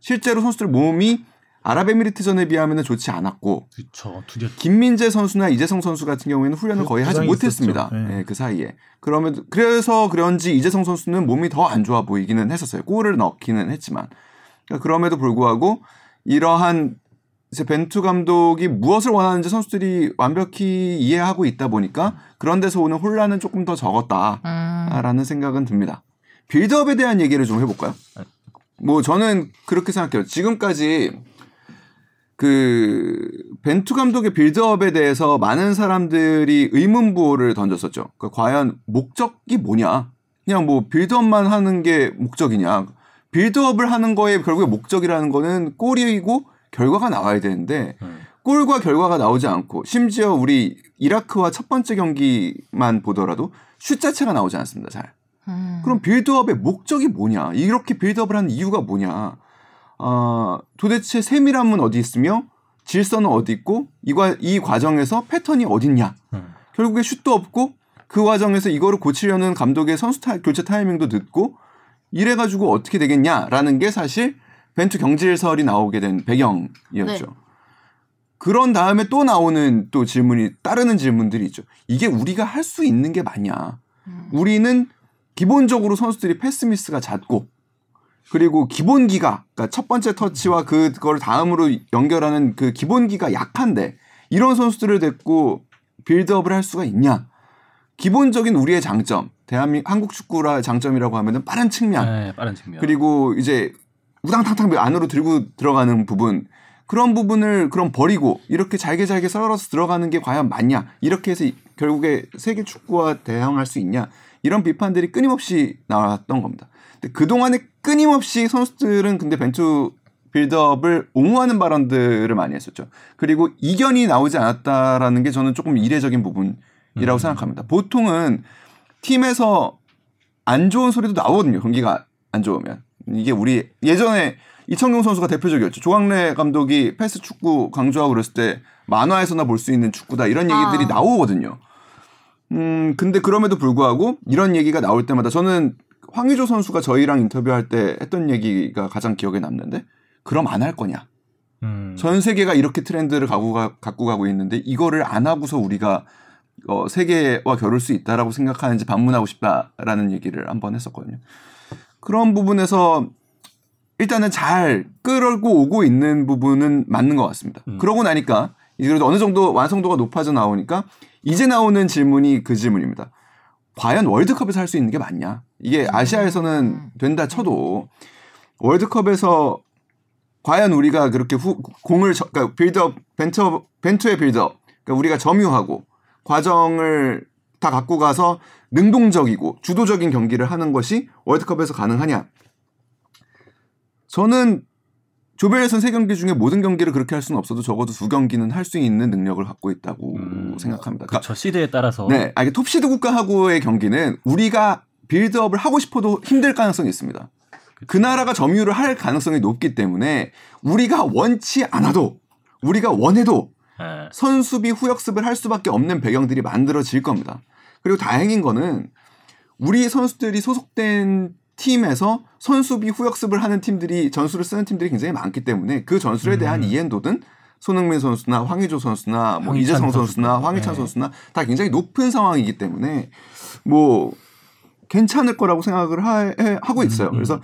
[SPEAKER 4] 실제로 선수들 몸이 아랍에미리트전에 비하면 좋지 않았고
[SPEAKER 3] 그렇죠. 두려
[SPEAKER 4] 김민재 선수나 이재성 선수 같은 경우에는 훈련을
[SPEAKER 2] 그
[SPEAKER 4] 거의 하지 못했습니다.
[SPEAKER 2] 네.
[SPEAKER 4] 예, 그 사이에. 그러면 그래서 그런지 이재성 선수는 몸이 더 안 좋아 보이기는 했었어요. 골을 넣기는 했지만 그러니까 그럼에도 불구하고 이러한 이제 벤투 감독이 무엇을 원하는지 선수들이 완벽히 이해하고 있다 보니까 그런 데서 오는 혼란은 조금 더 적었다라는
[SPEAKER 1] 음.
[SPEAKER 4] 생각은 듭니다. 빌드업에 대한 얘기를 좀 해볼까요? 뭐 저는 그렇게 생각해요. 지금까지 그 벤투 감독의 빌드업에 대해서 많은 사람들이 의문부호를 던졌었죠. 그러니까 과연 목적이 뭐냐? 그냥 뭐 빌드업만 하는 게 목적이냐? 빌드업을 하는 거에 결국에 목적이라는 거는 골이고 결과가 나와야 되는데
[SPEAKER 3] 음.
[SPEAKER 4] 골과 결과가 나오지 않고 심지어 우리 이라크와 첫 번째 경기만 보더라도 슛 자체가 나오지 않습니다. 잘.
[SPEAKER 1] 음.
[SPEAKER 4] 그럼 빌드업의 목적이 뭐냐? 이렇게 빌드업을 하는 이유가 뭐냐? 어, 도대체 세밀함은 어디 있으며 질서는 어디 있고 이, 과, 이 과정에서 패턴이 어딨냐?
[SPEAKER 3] 음.
[SPEAKER 4] 결국에 슛도 없고 그 과정에서 이거를 고치려는 감독의 선수 타, 교체 타이밍도 늦고 이래 가지고 어떻게 되겠냐라는 게 사실 벤투 경질설이 나오게 된 배경이었죠.
[SPEAKER 1] 네.
[SPEAKER 4] 그런 다음에 또 나오는 또 질문이 따르는 질문들이 있죠. 이게 우리가 할 수 있는 게 맞냐?
[SPEAKER 1] 음.
[SPEAKER 4] 우리는 기본적으로 선수들이 패스미스가 잦고 그리고 기본기가 그러니까 첫 번째 터치와 그걸 다음으로 연결하는 그 기본기가 약한데 이런 선수들을 데리고 빌드업을 할 수가 있냐? 기본적인 우리의 장점, 대한민국 한국 축구라 장점이라고 하면은 빠른 측면,
[SPEAKER 3] 네, 빠른 측면.
[SPEAKER 4] 그리고 이제 우당탕탕 안으로 들고 들어가는 부분 그런 부분을 그럼 버리고 이렇게 잘게 잘게 썰어서 들어가는 게 과연 맞냐? 이렇게 해서 이- 결국에 세계 축구와 대항할 수 있냐? 이런 비판들이 끊임없이 나왔던 겁니다. 근데 그동안에 끊임없이 선수들은 근데 벤투 빌드업을 옹호하는 발언들을 많이 했었죠. 그리고 이견이 나오지 않았다라는 게 저는 조금 이례적인 부분이라고 생각합니다. 보통은 팀에서 안 좋은 소리도 나오거든요. 경기가 안 좋으면. 이게 우리 예전에 이청용 선수가 대표적이었죠. 조광래 감독이 패스 축구 강조하고 그랬을 때 만화에서나 볼 수 있는 축구다 이런 얘기들이
[SPEAKER 1] 아.
[SPEAKER 4] 나오거든요. 음, 근데 그럼에도 불구하고 이런 얘기가 나올 때마다 저는 황의조 선수가 저희랑 인터뷰할 때 했던 얘기가 가장 기억에 남는데 그럼 안 할 거냐?
[SPEAKER 3] 음.
[SPEAKER 4] 전 세계가 이렇게 트렌드를 갖고, 가, 갖고 가고 있는데 이거를 안 하고서 우리가 어, 세계와 겨룰 수 있다라고 생각하는지 반문하고 싶다라는 얘기를 한번 했었거든요. 그런 부분에서 일단은 잘 끌고 오고 있는 부분은 맞는 것 같습니다.
[SPEAKER 3] 음.
[SPEAKER 4] 그러고 나니까 이제 그래도 어느 정도 완성도가 높아져 나오니까 이제 나오는 질문이 그 질문입니다. 과연 월드컵에서 할 수 있는 게 맞냐? 이게 아시아에서는 된다 쳐도 월드컵에서 과연 우리가 그렇게 후, 공을 저- 그러니까 빌드업 벤처 벤투의 빌드업 그러니까 우리가 점유하고 과정을 다 갖고 가서 능동적이고 주도적인 경기를 하는 것이 월드컵에서 가능하냐? 저는 조별예선 세 경기 중에 모든 경기를 그렇게 할 수는 없어도 적어도 두 경기는 할 수 있는 능력을 갖고 있다고
[SPEAKER 3] 음,
[SPEAKER 4] 생각합니다. 그러니까
[SPEAKER 3] 그렇죠. 시대에 따라서
[SPEAKER 4] 네, 아, 이게 톱시드 국가하고의 경기는 우리가 빌드업을 하고 싶어도 힘들 가능성이 있습니다. 그 나라가 점유를 할 가능성이 높기 때문에 우리가 원치 않아도 우리가 원해도
[SPEAKER 3] 예.
[SPEAKER 4] 선수비 후역습을 할 수밖에 없는 배경들이 만들어질 겁니다. 그리고 다행인 거는 우리 선수들이 소속된 팀에서 선수비 후역습을 하는 팀들이 전술을 쓰는 팀들이 굉장히 많기 때문에 그 전술에 대한 이해도는 손흥민 선수나 황의조 선수나 뭐 이재성
[SPEAKER 3] 선수나.
[SPEAKER 4] 선수나 황희찬
[SPEAKER 3] 네.
[SPEAKER 4] 선수나 다 굉장히 높은 상황이기 때문에 뭐 괜찮을 거라고 생각을 하, 해- 하고 있어요.
[SPEAKER 3] 음, 음.
[SPEAKER 4] 그래서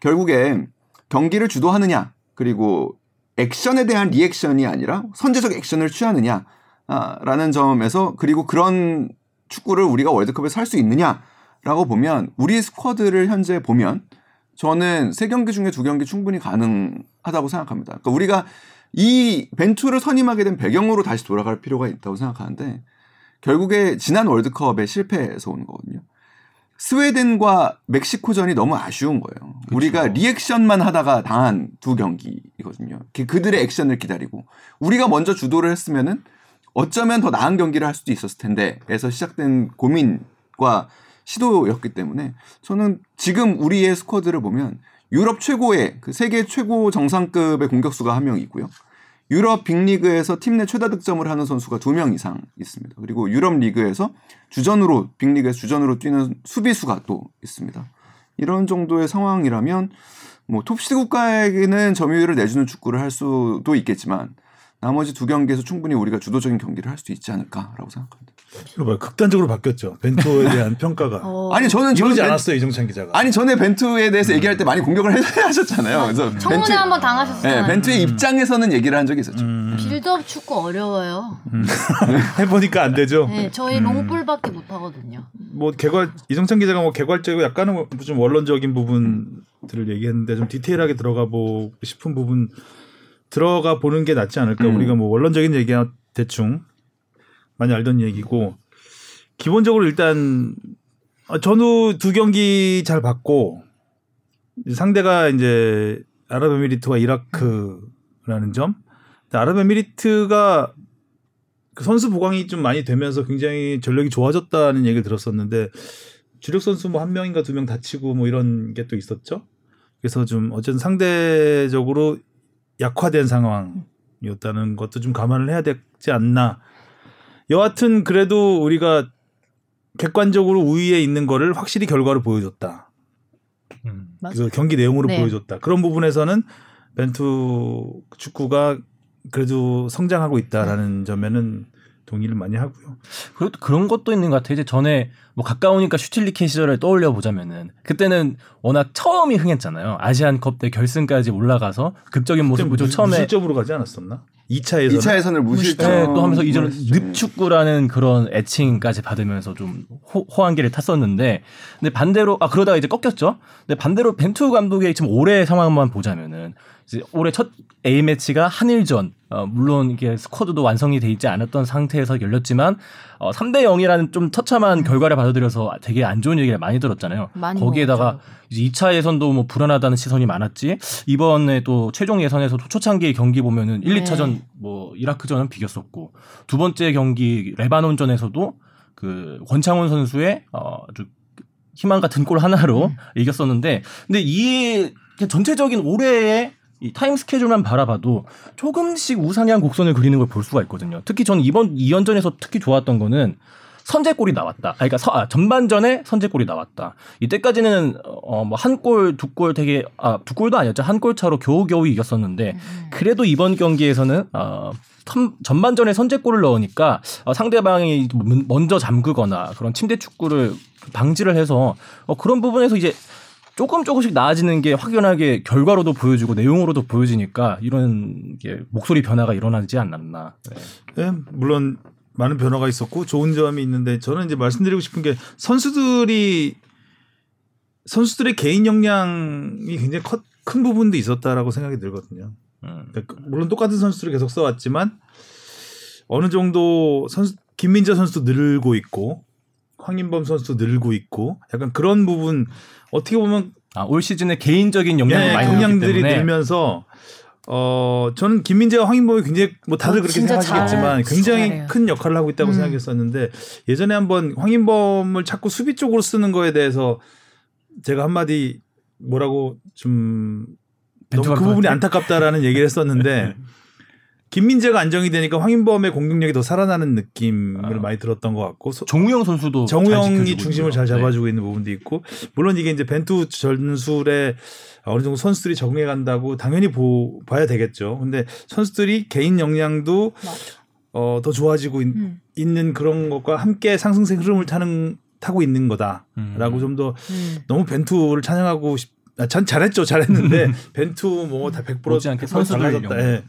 [SPEAKER 4] 결국에 경기를 주도하느냐 그리고 액션에 대한 리액션이 아니라 선제적 액션을 취하느냐 아, 라는 점에서 그리고 그런 축구를 우리가 월드컵에서 할 수 있느냐라고 보면 우리 스쿼드를 현재 보면 저는 세 경기 중에 두 경기 충분히 가능하다고 생각합니다. 그러니까 우리가 이 벤투를 선임하게 된 배경으로 다시 돌아갈 필요가 있다고 생각하는데 결국에 지난 월드컵에 실패해서 온 거거든요. 스웨덴과 멕시코전이 너무 아쉬운 거예요. 우리가 리액션만 하다가 당한 두 경기이거든요. 그- 그들의 액션을 기다리고 우리가 먼저 주도를 했으면은 어쩌면 더 나은 경기를 할 수도 있었을 텐데에서 시작된 고민과 시도였기 때문에 저는 지금 우리의 스쿼드를 보면 유럽 최고의 그 세계 최고 정상급의 공격수가 한 명 있고요. 유럽 빅리그에서 팀 내 최다 득점을 하는 선수가 두 명 이상 있습니다. 그리고 유럽 리그에서 주전으로 빅리그에서 주전으로 뛰는 수비수가 또 있습니다. 이런 정도의 상황이라면 뭐 톱시드 국가에게는 점유율을 내주는 축구를 할 수도 있겠지만 나머지 두 경기에서 충분히 우리가 주도적인 경기를 할 수 있지 않을까라고 생각합니다.
[SPEAKER 2] 이거 봐요. 극단적으로 바뀌었죠. 벤투에 대한 평가가.
[SPEAKER 1] 어,
[SPEAKER 4] 아니 저는
[SPEAKER 2] 이러지
[SPEAKER 4] 저는
[SPEAKER 2] 않았어요 이정찬 기자가.
[SPEAKER 4] 아니 전에 벤투에 대해서 얘기할 때 많이 공격을 해- 하셨잖아요. 그래서
[SPEAKER 1] 청문회
[SPEAKER 4] 벤투-
[SPEAKER 1] 한번
[SPEAKER 4] 네,
[SPEAKER 1] 당하셨잖아요.
[SPEAKER 4] 벤투의 입장에서는 얘기를 한 적이 있었죠.
[SPEAKER 2] 음,
[SPEAKER 1] 빌드업 축구 어려워요.
[SPEAKER 2] 해보니까 안 되죠.
[SPEAKER 1] 네, 저희
[SPEAKER 2] 음.
[SPEAKER 1] 롱볼밖에 못 하거든요.
[SPEAKER 2] 뭐 개괄 이정찬 기자가 뭐 개괄적이고 약간은 뭐좀 원론적인 부분들을 얘기했는데 좀 디테일하게 들어가 보고 싶은 부분 들어가 보는 게 낫지 않을까.
[SPEAKER 4] 음.
[SPEAKER 2] 우리가 뭐 원론적인 얘기야 대충 많이 알던 얘기고 기본적으로 일단 어, 전후 두 경기 잘 봤고 상대가 이제 아랍에미리트와 이라크라는 점. 아랍에미리트가 그 선수 보강이 좀 많이 되면서 굉장히 전력이 좋아졌다는 얘기를 들었었는데 주력 선수 뭐 한 명인가 두 명 다치고 뭐 이런 게 또 있었죠. 그래서 좀 어쨌든 상대적으로 약화된 상황이었다는 것도 좀 감안을 해야 되지 않나. 여하튼 그래도 우리가 객관적으로 우위에 있는 거를 확실히 결과로 보여줬다.
[SPEAKER 3] 음.
[SPEAKER 2] 그래서 경기 내용으로
[SPEAKER 1] 네.
[SPEAKER 2] 보여줬다. 그런 부분에서는 벤투 축구가 그래도 성장하고 있다라는 점에는 동의를 많이 하고요.
[SPEAKER 3] 그리고 또 그런 것도 있는 것 같아요. 이제 전에 뭐 가까우니까 슈틸리케 시절을 떠올려 보자면은 그때는 워낙 처음이 흥했잖아요. 아시안컵 때 결승까지 올라가서 극적인 모습 보죠. 처음에
[SPEAKER 2] 무실점으로 가지 않았었나? 2차에서
[SPEAKER 4] 2차 예선을 무실점
[SPEAKER 3] 네, 또 하면서
[SPEAKER 4] 했었죠.
[SPEAKER 3] 늪축구라는 그런 애칭까지 받으면서 좀 호, 호황기를 탔었는데 근데 반대로 아 그러다가 이제 꺾였죠. 근데 반대로 벤투 감독의 지금 올해 상황만 보자면은 올해 첫 A 매치가 한일전. 어, 물론 이게 스쿼드도 완성이 돼 있지 않았던 상태에서 열렸지만 어, 3대 0이라는 좀 처참한 결과를 받아들여서 되게 안 좋은 얘기를 많이 들었잖아요.
[SPEAKER 1] 많이
[SPEAKER 3] 거기에다가. 이제 2차 예선도 뭐 불안하다는 시선이 많았지. 이번에 또 최종 예선에서도 초창기 경기 보면은 1,
[SPEAKER 1] 네.
[SPEAKER 3] 2차전 뭐 이라크전은 비겼었고 두 번째 경기 레바논전에서도 그 권창훈 선수의 어, 아주 희망 같은 골 하나로
[SPEAKER 1] 음.
[SPEAKER 3] 이겼었는데 근데 이 전체적인 올해의 이 타임 스케줄만 바라봐도 조금씩 우상향 곡선을 그리는 걸 볼 수가 있거든요. 특히 저는 이번 2연전에서 특히 좋았던 거는 선제골이 나왔다. 아, 그러니까 서- 아, 전반전에 선제골이 나왔다. 이때까지는 어 뭐 한 골, 두 골 되게 아, 두 골도 아니었죠. 한 골 차로 겨우겨우 이겼었는데 그래도 이번 경기에서는 어 선- 전반전에 선제골을 넣으니까 어, 상대방이 문- 먼저 잠그거나 그런 침대 축구를 방지를 해서 어, 그런 부분에서 이제 조금 조금씩 나아지는 게 확연하게 결과로도 보여지고 내용으로도 보여지니까 이런 게 목소리 변화가 일어나지 않았나. 네.
[SPEAKER 2] 예, 물론 많은 변화가 있었고 좋은 점이 있는데 저는 이제 말씀드리고 싶은 게 선수들이 선수들의 개인 역량이 굉장히 커- 큰 부분도 있었다라고 생각이 들거든요.
[SPEAKER 3] 음.
[SPEAKER 2] 그러니까 물론 똑같은 선수들을 계속 써왔지만 어느 정도 선수 김민재 선수도 늘고 있고 황인범 선수도 늘고 있고 약간 그런 부분 어떻게 보면
[SPEAKER 3] 아, 올 시즌에 개인적인 역량이
[SPEAKER 2] 예,
[SPEAKER 3] 많이 때문에
[SPEAKER 2] 늘면서 어 저는 김민재와 황인범이 굉장히 뭐 다들
[SPEAKER 1] 어,
[SPEAKER 2] 그렇게 생각하시겠지만
[SPEAKER 1] 잘-
[SPEAKER 2] 굉장히
[SPEAKER 1] 잘해요.
[SPEAKER 2] 큰 역할을 하고 있다고
[SPEAKER 1] 음.
[SPEAKER 2] 생각했었는데 예전에 한번 황인범을 자꾸 수비 쪽으로 쓰는 거에 대해서 제가 한마디 뭐라고 좀 너무 그 부분이? 안타깝다라는 얘기를 했었는데 김민재가 안정이 되니까 황인범의 공격력이 더 살아나는 느낌을
[SPEAKER 3] 아.
[SPEAKER 2] 많이 들었던 것 같고 소-
[SPEAKER 3] 정우영 선수도 잘
[SPEAKER 2] 정우영이 중심을
[SPEAKER 3] 있고요.
[SPEAKER 2] 잘
[SPEAKER 3] 네.
[SPEAKER 2] 잡아주고 있는 부분도 있고 물론 이게 이제 벤투 전술에 어느 정도 선수들이 적응해 간다고 당연히 보, 봐야 되겠죠. 근데 선수들이 개인 역량도 어, 더 좋아지고 있,
[SPEAKER 1] 음.
[SPEAKER 2] 는 그런 것과 함께 상승세 흐름을 타는 타고 있는 거다라고
[SPEAKER 3] 음.
[SPEAKER 2] 좀더
[SPEAKER 1] 음.
[SPEAKER 2] 너무 벤투를 찬양하고 싶. 아, 전 잘했죠, 잘했는데 벤투 뭐 다 100%
[SPEAKER 3] 못지않게 선수들
[SPEAKER 2] 달라졌다. 예.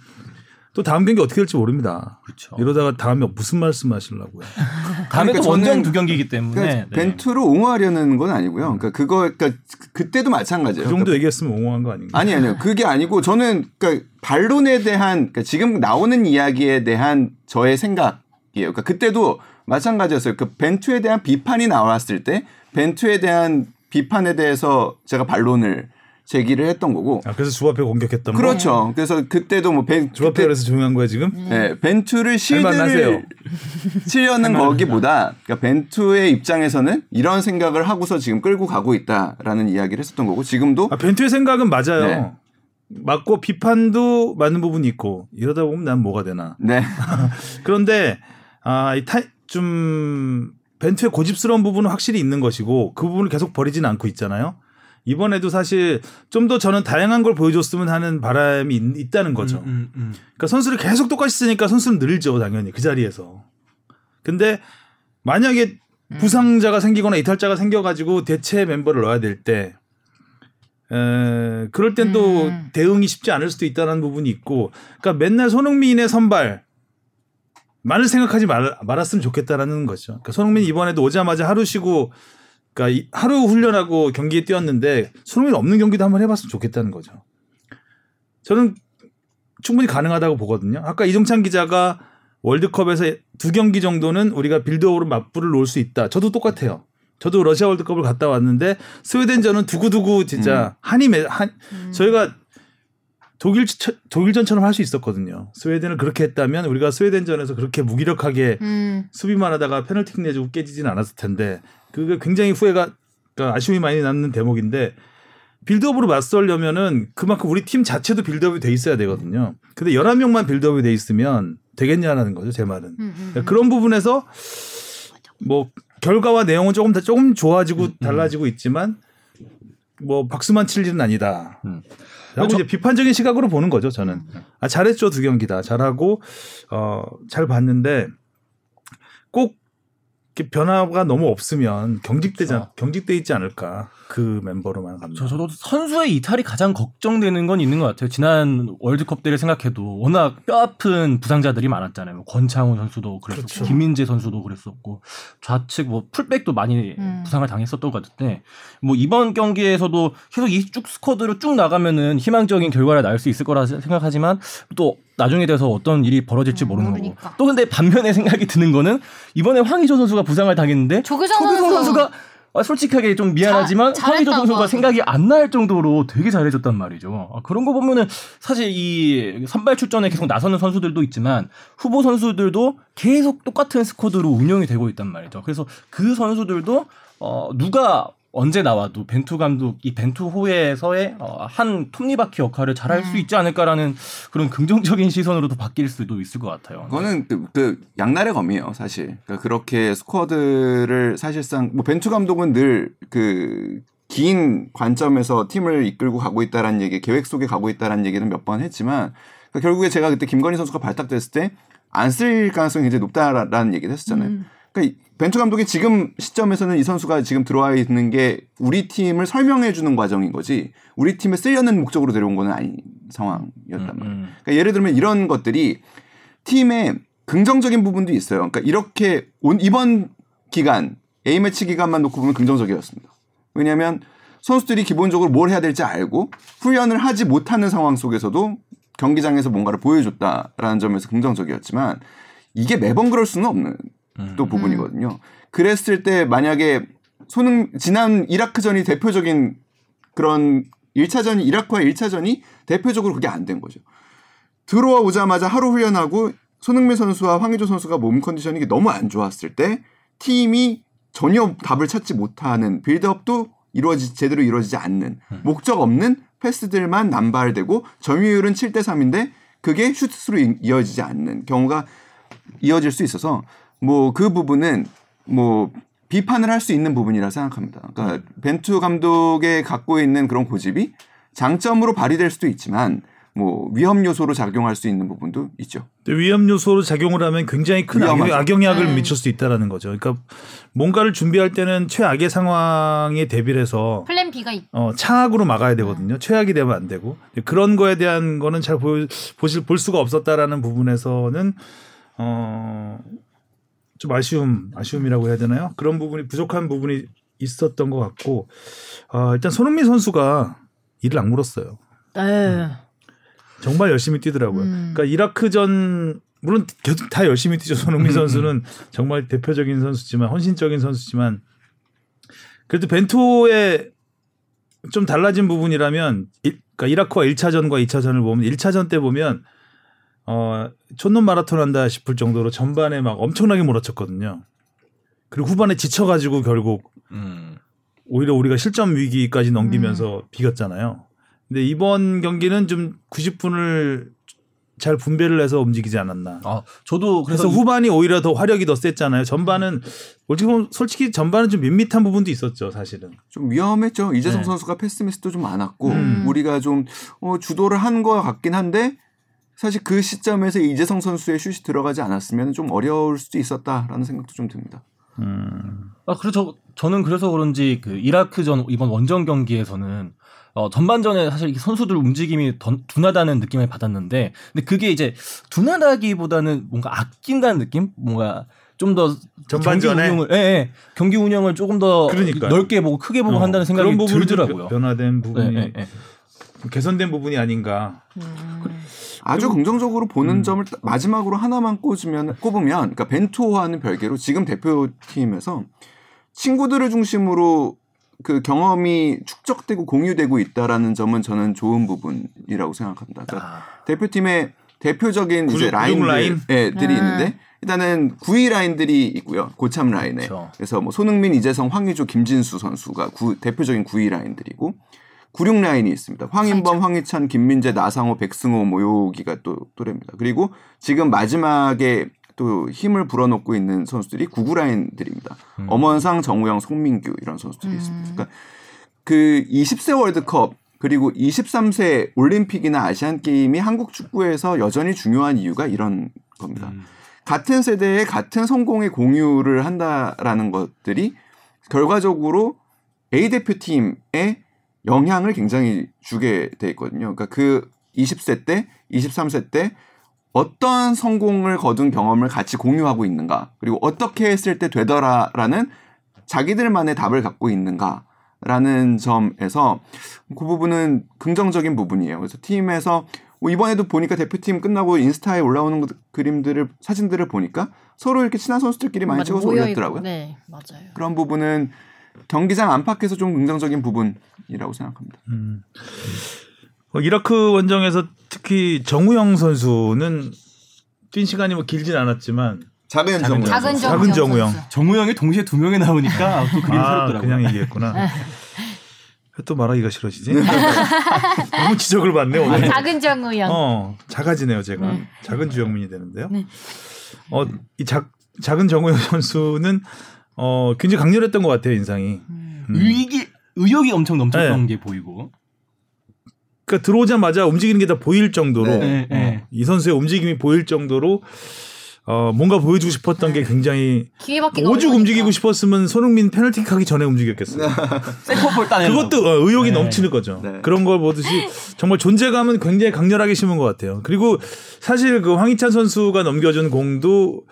[SPEAKER 2] 또 다음 경기 어떻게 될지 모릅니다.
[SPEAKER 3] 그렇죠.
[SPEAKER 2] 이러다가 다음에 무슨 말씀 하시려고요?
[SPEAKER 3] 다음에
[SPEAKER 4] 그러니까
[SPEAKER 3] 또 원정 두 경기이기 때문에
[SPEAKER 4] 그러니까
[SPEAKER 3] 네.
[SPEAKER 4] 벤투를 옹호하려는 건 아니고요. 그러니까 그거 그러니까 그때도 마찬가지예요.
[SPEAKER 2] 그 정도 얘기했으면 옹호한 거 아닌가?
[SPEAKER 4] 아니 아니요. 그게 아니고 저는 그러니까 반론에 대한 그러니까 지금 나오는 이야기에 대한 저의 생각이에요. 그러니까 그때도 마찬가지였어요. 그 벤투에 대한 비판이 나왔을 때 벤투에 대한 비판에 대해서 제가 반론을 제기를 했던 거고.
[SPEAKER 2] 아, 그래서 주합회 공격했던 거.
[SPEAKER 4] 그렇죠. 그래서 그때도 뭐 벤,
[SPEAKER 2] 그래서 조용한 거야 지금?
[SPEAKER 4] 네, 벤투를. 실드를 치려는 거기보다 그러니까 벤투의 입장에서는 이런 생각을 하고서 지금 끌고 가고 있다라는 이야기를 했었던 거고 지금도
[SPEAKER 2] 아, 벤투의 생각은 맞아요.
[SPEAKER 4] 네.
[SPEAKER 2] 맞고 비판도 맞는 부분이 있고 이러다 보면 난 뭐가 되나.
[SPEAKER 4] 네.
[SPEAKER 2] 그런데 아, 이 타, 좀 벤투의 고집스러운 부분은 확실히 있는 것이고 그 부분을 계속 버리지는 않고 있잖아요. 이번에도 사실 좀 더 저는 다양한 걸 보여줬으면 하는 바람이 있, 다는 거죠.
[SPEAKER 3] 음, 음, 음.
[SPEAKER 2] 그러니까 선수를 계속 똑같이 쓰니까 선수는 늘죠, 당연히 그 자리에서. 근데 만약에 부상자가 생기거나 이탈자가 생겨가지고 대체 멤버를 넣어야 될 때, 에, 그럴 땐또
[SPEAKER 1] 음.
[SPEAKER 2] 대응이 쉽지 않을 수도 있다는 부분이 있고, 그러니까 맨날 손흥민의 선발 만을 생각하지 말, 말았으면 좋겠다라는 거죠. 그러니까 손흥민 이번에도 오자마자 하루 쉬고, 그러니까 이- 하루 훈련하고 경기에 뛰었는데 손흥민 없는 경기도 한번 해봤으면 좋겠다는 거죠. 저는 충분히 가능하다고 보거든요. 아까 이종찬 기자가 월드컵에서 두 경기 정도는 우리가 빌드업으로 맞불을 놓을 수 있다. 저도 똑같아요. 저도 러시아 월드컵을 갔다 왔는데 스웨덴전은 두고두고 진짜 한이 매, 한 저희가 독일 독일전처럼 할 수 있었거든요. 스웨덴을 그렇게 했다면 우리가 스웨덴전에서 그렇게 무기력하게
[SPEAKER 1] 음.
[SPEAKER 2] 수비만 하다가 페널티 내주고 깨지지는 않았을 텐데 그게 굉장히 후회가 그러니까 아쉬움이 많이 남는 대목인데 빌드업으로 맞설려면은 그만큼 우리 팀 자체도 빌드업이 돼 있어야 되거든요. 근데 11명만 빌드업이 돼 있으면 되겠냐라는 거죠, 제 말은.
[SPEAKER 1] 음, 음,
[SPEAKER 2] 그러니까 그런 부분에서 뭐 결과와 내용은 조금 더 조금 좋아지고 달라지고 있지만 뭐 박수만 칠 일은 아니다.
[SPEAKER 3] 음.
[SPEAKER 2] 라고
[SPEAKER 3] 저-
[SPEAKER 2] 이제 비판적인 시각으로 보는 거죠, 저는. 아, 잘했죠, 두 경기 다. 잘하고, 어, 잘 봤는데, 꼭 변화가 너무 없으면 경직되지
[SPEAKER 3] 그렇죠.
[SPEAKER 2] 경직돼 있지 않을까 그 멤버로만 갑니다.
[SPEAKER 3] 저, 저도 선수의 이탈이 가장 걱정되는 건 있는 것 같아요. 지난 월드컵 때를 생각해도 워낙 뼈아픈 부상자들이 많았잖아요. 뭐 권창훈 선수도 그랬었고,
[SPEAKER 2] 그렇죠.
[SPEAKER 3] 김민재 선수도 그랬었고, 좌측 뭐 풀백도 많이
[SPEAKER 1] 음.
[SPEAKER 3] 부상을 당했었던 것 같은데, 뭐 이번 경기에서도 계속 이 쭉 스쿼드로 쭉 나가면은 희망적인 결과를 낳을 수 있을 거라 생각하지만 또 나중에 돼서 어떤 일이 벌어질지
[SPEAKER 1] 음,
[SPEAKER 3] 모르는
[SPEAKER 1] 모르니까.
[SPEAKER 3] 거고. 또 근데 반면에 생각이 드는 거는 이번에 황희조 선수가 부상을 당했는데
[SPEAKER 1] 조규성
[SPEAKER 3] 조규성
[SPEAKER 1] 선수.
[SPEAKER 3] 선수가 아, 솔직하게 좀 미안하지만
[SPEAKER 1] 잘했다고
[SPEAKER 3] 선수가. 생각이 안 날 정도로 되게 잘해줬단 말이죠. 아, 그런 거 보면은 사실 이 선발 출전에 계속 나서는 선수들도 있지만 후보 선수들도 계속 똑같은 스쿼드로 운영이 되고 있단 말이죠. 그래서 그 선수들도 어, 누가 언제 나와도 벤투 감독 이 벤투 호에서의 어, 한 톱니바퀴 역할을 잘할
[SPEAKER 1] 음.
[SPEAKER 3] 수 있지 않을까라는 그런 긍정적인 시선으로도 바뀔 수도 있을 것 같아요.
[SPEAKER 4] 그거는 그, 그 양날의 검이에요, 사실. 그러니까 그렇게 스쿼드를 사실상 뭐 벤투 감독은 늘그 긴 관점에서 팀을 이끌고 가고 있다라는 얘기, 계획 속에 가고 있다라는 얘기는 몇 번 했지만 그러니까 결국에 제가 그때 김건희 선수가 발탁됐을 때 안 쓸 가능성이 굉장히 높다라는 얘기를 했었잖아요.
[SPEAKER 1] 음.
[SPEAKER 4] 그러니까 이 벤투 감독이 지금 시점에서는 이 선수가 지금 들어와 있는 게 우리 팀을 설명해 주는 과정인 거지 우리 팀에 쓰려는 목적으로 데려온 거는 아닌 상황이었단 말이에요.
[SPEAKER 3] 음.
[SPEAKER 4] 그러니까 예를 들면 이런 것들이 팀의 긍정적인 부분도 있어요. 그러니까 이렇게 온 이번 기간 A 매치 기간만 놓고 보면 긍정적이었습니다. 왜냐하면 선수들이 기본적으로 뭘 해야 될지 알고 훈련을 하지 못하는 상황 속에서도 경기장에서 뭔가를 보여줬다라는 점에서 긍정적이었지만 이게 매번 그럴 수는 없는
[SPEAKER 3] 음.
[SPEAKER 4] 또 부분이거든요. 그랬을 때 만약에 손흥 지난 이라크전이 대표적인 그런 1차전이 이라크와 1차전이 대표적으로 그게 안 된 거죠. 들어와 오자마자 하루 훈련하고 손흥민 선수와 황의조 선수가 몸 컨디션이 너무 안 좋았을 때 팀이 전혀 답을 찾지 못하는 빌드업도 이루어지 제대로 이루어지지 않는 목적 없는 패스들만 남발되고 점유율은 7대 3인데 그게 슈트로 이- 이어지지 않는 경우가 이어질 수 있어서 뭐 그 부분은 뭐 비판을 할 수 있는 부분이라 생각합니다. 그러니까 벤투 감독의 갖고 있는 그런 고집이 장점으로 발휘될 수도 있지만 뭐 위험 요소로 작용할 수 있는 부분도 있죠.
[SPEAKER 2] 근데 위험 요소로 작용을 하면 굉장히 큰 악영,
[SPEAKER 4] 위험하죠.
[SPEAKER 2] 악영향을
[SPEAKER 1] 네.
[SPEAKER 2] 미칠 수 있다라는 거죠. 그러니까 뭔가를 준비할 때는 최악의 상황에 대비를 해서
[SPEAKER 1] plan B가 있.
[SPEAKER 2] 어, 차악으로 막아야 되거든요. 최악이 되면 안 되고 그런 거에 대한 거는 잘 보, 보실 볼 수가 없었다라는 부분에서는 어, 좀 아쉬움 아쉬움이라고 해야 되나요? 그런 부분이 부족한 부분이 있었던 것 같고 어, 일단 손흥민 선수가 이를 악물었어요.
[SPEAKER 1] 네.
[SPEAKER 2] 정말 열심히 뛰더라고요.
[SPEAKER 1] 음.
[SPEAKER 2] 그러니까 이라크전 물론 계속 다 열심히 뛰죠. 손흥민 선수는 정말 대표적인 선수지만 헌신적인 선수지만 그래도 벤투의 좀 달라진 부분이라면 일- 그러니까 이라크와 1차전과 2차전을 보면 1차전 때 보면 어 촌놈 마라톤 한다 싶을 정도로 전반에 막 엄청나게 몰아쳤거든요. 그리고 후반에 지쳐가지고 결국
[SPEAKER 3] 음.
[SPEAKER 2] 오히려 우리가 실점 위기까지 넘기면서 비겼잖아요. 근데 이번 경기는 좀 90분을 잘 분배를 해서 움직이지 않았나.
[SPEAKER 3] 아, 저도
[SPEAKER 2] 그래서
[SPEAKER 3] 그래서
[SPEAKER 2] 후반이 오히려 더 화력이 더 셌잖아요. 전반은 솔직히 보면 솔직히 전반은 좀 밋밋한 부분도 있었죠, 사실은.
[SPEAKER 4] 좀 위험했죠. 이재성
[SPEAKER 2] 네.
[SPEAKER 4] 선수가 패스 미스도 좀 많았고
[SPEAKER 2] 음.
[SPEAKER 4] 우리가 좀 어, 주도를 한 것 같긴 한데 사실 그 시점에서 이재성 선수의 슛이 들어가지 않았으면 좀 어려울 수도 있었다라는 생각도 좀 듭니다.
[SPEAKER 2] 음.
[SPEAKER 3] 아, 그래서 저는 그래서 그런지 그 이라크전 이번 원정 경기에서는 어, 전반전에 사실 이 선수들 움직임이 더 둔하다는 느낌을 받았는데, 근데 그게 이제 둔하다기보다는 뭔가 아낀다는 느낌? 뭔가 좀 더
[SPEAKER 2] 전반전에?
[SPEAKER 3] 경기 운영을, 예, 예. 경기 운영을 조금 더
[SPEAKER 2] 그러니까요.
[SPEAKER 3] 넓게 보고 크게 보고
[SPEAKER 2] 어,
[SPEAKER 3] 한다는 생각이
[SPEAKER 2] 그런 부분이 좀
[SPEAKER 3] 들더라고요.
[SPEAKER 2] 변화된 부분이
[SPEAKER 3] 예, 예, 예.
[SPEAKER 2] 개선된 부분이 아닌가.
[SPEAKER 4] 아주 긍정적으로 보는
[SPEAKER 2] 음.
[SPEAKER 4] 점을 딱 마지막으로 하나만 꼽으면 꼽으면 그러니까 벤투와는 별개로 지금 대표팀에서 친구들을 중심으로 그 경험이 축적되고 공유되고 있다라는 점은 저는 좋은 부분이라고 생각합니다. 그러니까
[SPEAKER 3] 아,
[SPEAKER 4] 대표팀의 대표적인
[SPEAKER 2] 구육-
[SPEAKER 4] 이제
[SPEAKER 2] 구육 라인?
[SPEAKER 4] 라인들이
[SPEAKER 1] 네.
[SPEAKER 4] 있는데 일단은 9위 라인들이 있고요. 고참 라인에.
[SPEAKER 3] 그렇죠.
[SPEAKER 4] 그래서 뭐 손흥민, 이재성, 황의조, 김진수 선수가 구- 대표적인 9위 라인들이고 96 라인이 있습니다. 황인범, 황희찬, 김민재, 나상호, 백승호 뭐 여기가 또 또래입니다. 그리고 지금 마지막에 또 힘을 불어넣고 있는 선수들이 99 라인들입니다.
[SPEAKER 3] 음.
[SPEAKER 4] 엄원상, 정우영, 송민규 이런 선수들이
[SPEAKER 1] 음.
[SPEAKER 4] 있습니다. 그러니까 그 20세 월드컵 그리고 23세 올림픽이나 아시안 게임이 한국 축구에서 여전히 중요한 이유가 이런 겁니다.
[SPEAKER 3] 음.
[SPEAKER 4] 같은 세대의 같은 성공의 공유를 한다라는 것들이 결과적으로 A 대표팀에 영향을 굉장히 주게 돼 있거든요. 그러니까 그 20세 때, 23세 때 어떤 성공을 거둔 경험을 같이 공유하고 있는가, 그리고 어떻게 했을 때 되더라라는 자기들만의 답을 갖고 있는가 라는 점에서 그 부분은 긍정적인 부분이에요. 그래서 팀에서 뭐 이번에도 보니까 대표팀 끝나고 인스타에 올라오는 것- 그림들을 사진들을 보니까 서로 이렇게 친한 선수들끼리 많이
[SPEAKER 1] 맞아,
[SPEAKER 4] 찍어서. 올렸더라고요.
[SPEAKER 1] 네, 맞아요.
[SPEAKER 4] 그런 부분은 경기장 안팎에서 좀 긍정적인 부분이라고 생각합니다.
[SPEAKER 2] 음. 어, 이라크 원정에서 특히 정우영 선수는 뛴 시간이 뭐 길진 않았지만
[SPEAKER 4] 작은
[SPEAKER 3] 작은
[SPEAKER 4] 정우
[SPEAKER 1] 작은
[SPEAKER 2] 작은
[SPEAKER 1] 정우영
[SPEAKER 2] 정우영.
[SPEAKER 3] 정우영이 동시에 두 명이 나오니까 또 그림이
[SPEAKER 2] 아
[SPEAKER 3] 새롭더라고요.
[SPEAKER 2] 그냥 얘기했구나. 왜또 말하기가 싫어지지? 너무 지적을 받네 오늘.
[SPEAKER 1] 작은 정우영.
[SPEAKER 2] 어 작아지네요 제가
[SPEAKER 1] 네.
[SPEAKER 2] 작은 주영민이 되는데요.
[SPEAKER 1] 네.
[SPEAKER 2] 어 이 작은 정우영 선수는 어 굉장히 강렬했던 것 같아요 인상이.
[SPEAKER 1] 음.
[SPEAKER 2] 음.
[SPEAKER 3] 의기 의욕이 엄청 넘쳤던
[SPEAKER 2] 네.
[SPEAKER 3] 게 보이고.
[SPEAKER 2] 그러니까 들어오자마자 움직이는 게 다 보일 정도로
[SPEAKER 4] 네.
[SPEAKER 3] 네, 네.
[SPEAKER 2] 어, 이 선수의 움직임이 보일 정도로 어 뭔가 보여주고 싶었던 게 굉장히 오죽. 움직이고 싶었으면 손흥민 페널티킥 하기 전에 움직였겠어요.
[SPEAKER 3] 세컨볼 따내는
[SPEAKER 2] 그것도 어, 의욕이
[SPEAKER 3] 네.
[SPEAKER 2] 넘치는 거죠.
[SPEAKER 4] 네.
[SPEAKER 2] 그런 걸 보듯이 정말 존재감은 굉장히 강렬하게 심은 것 같아요. 그리고 사실 그 황희찬 선수가 넘겨준 공도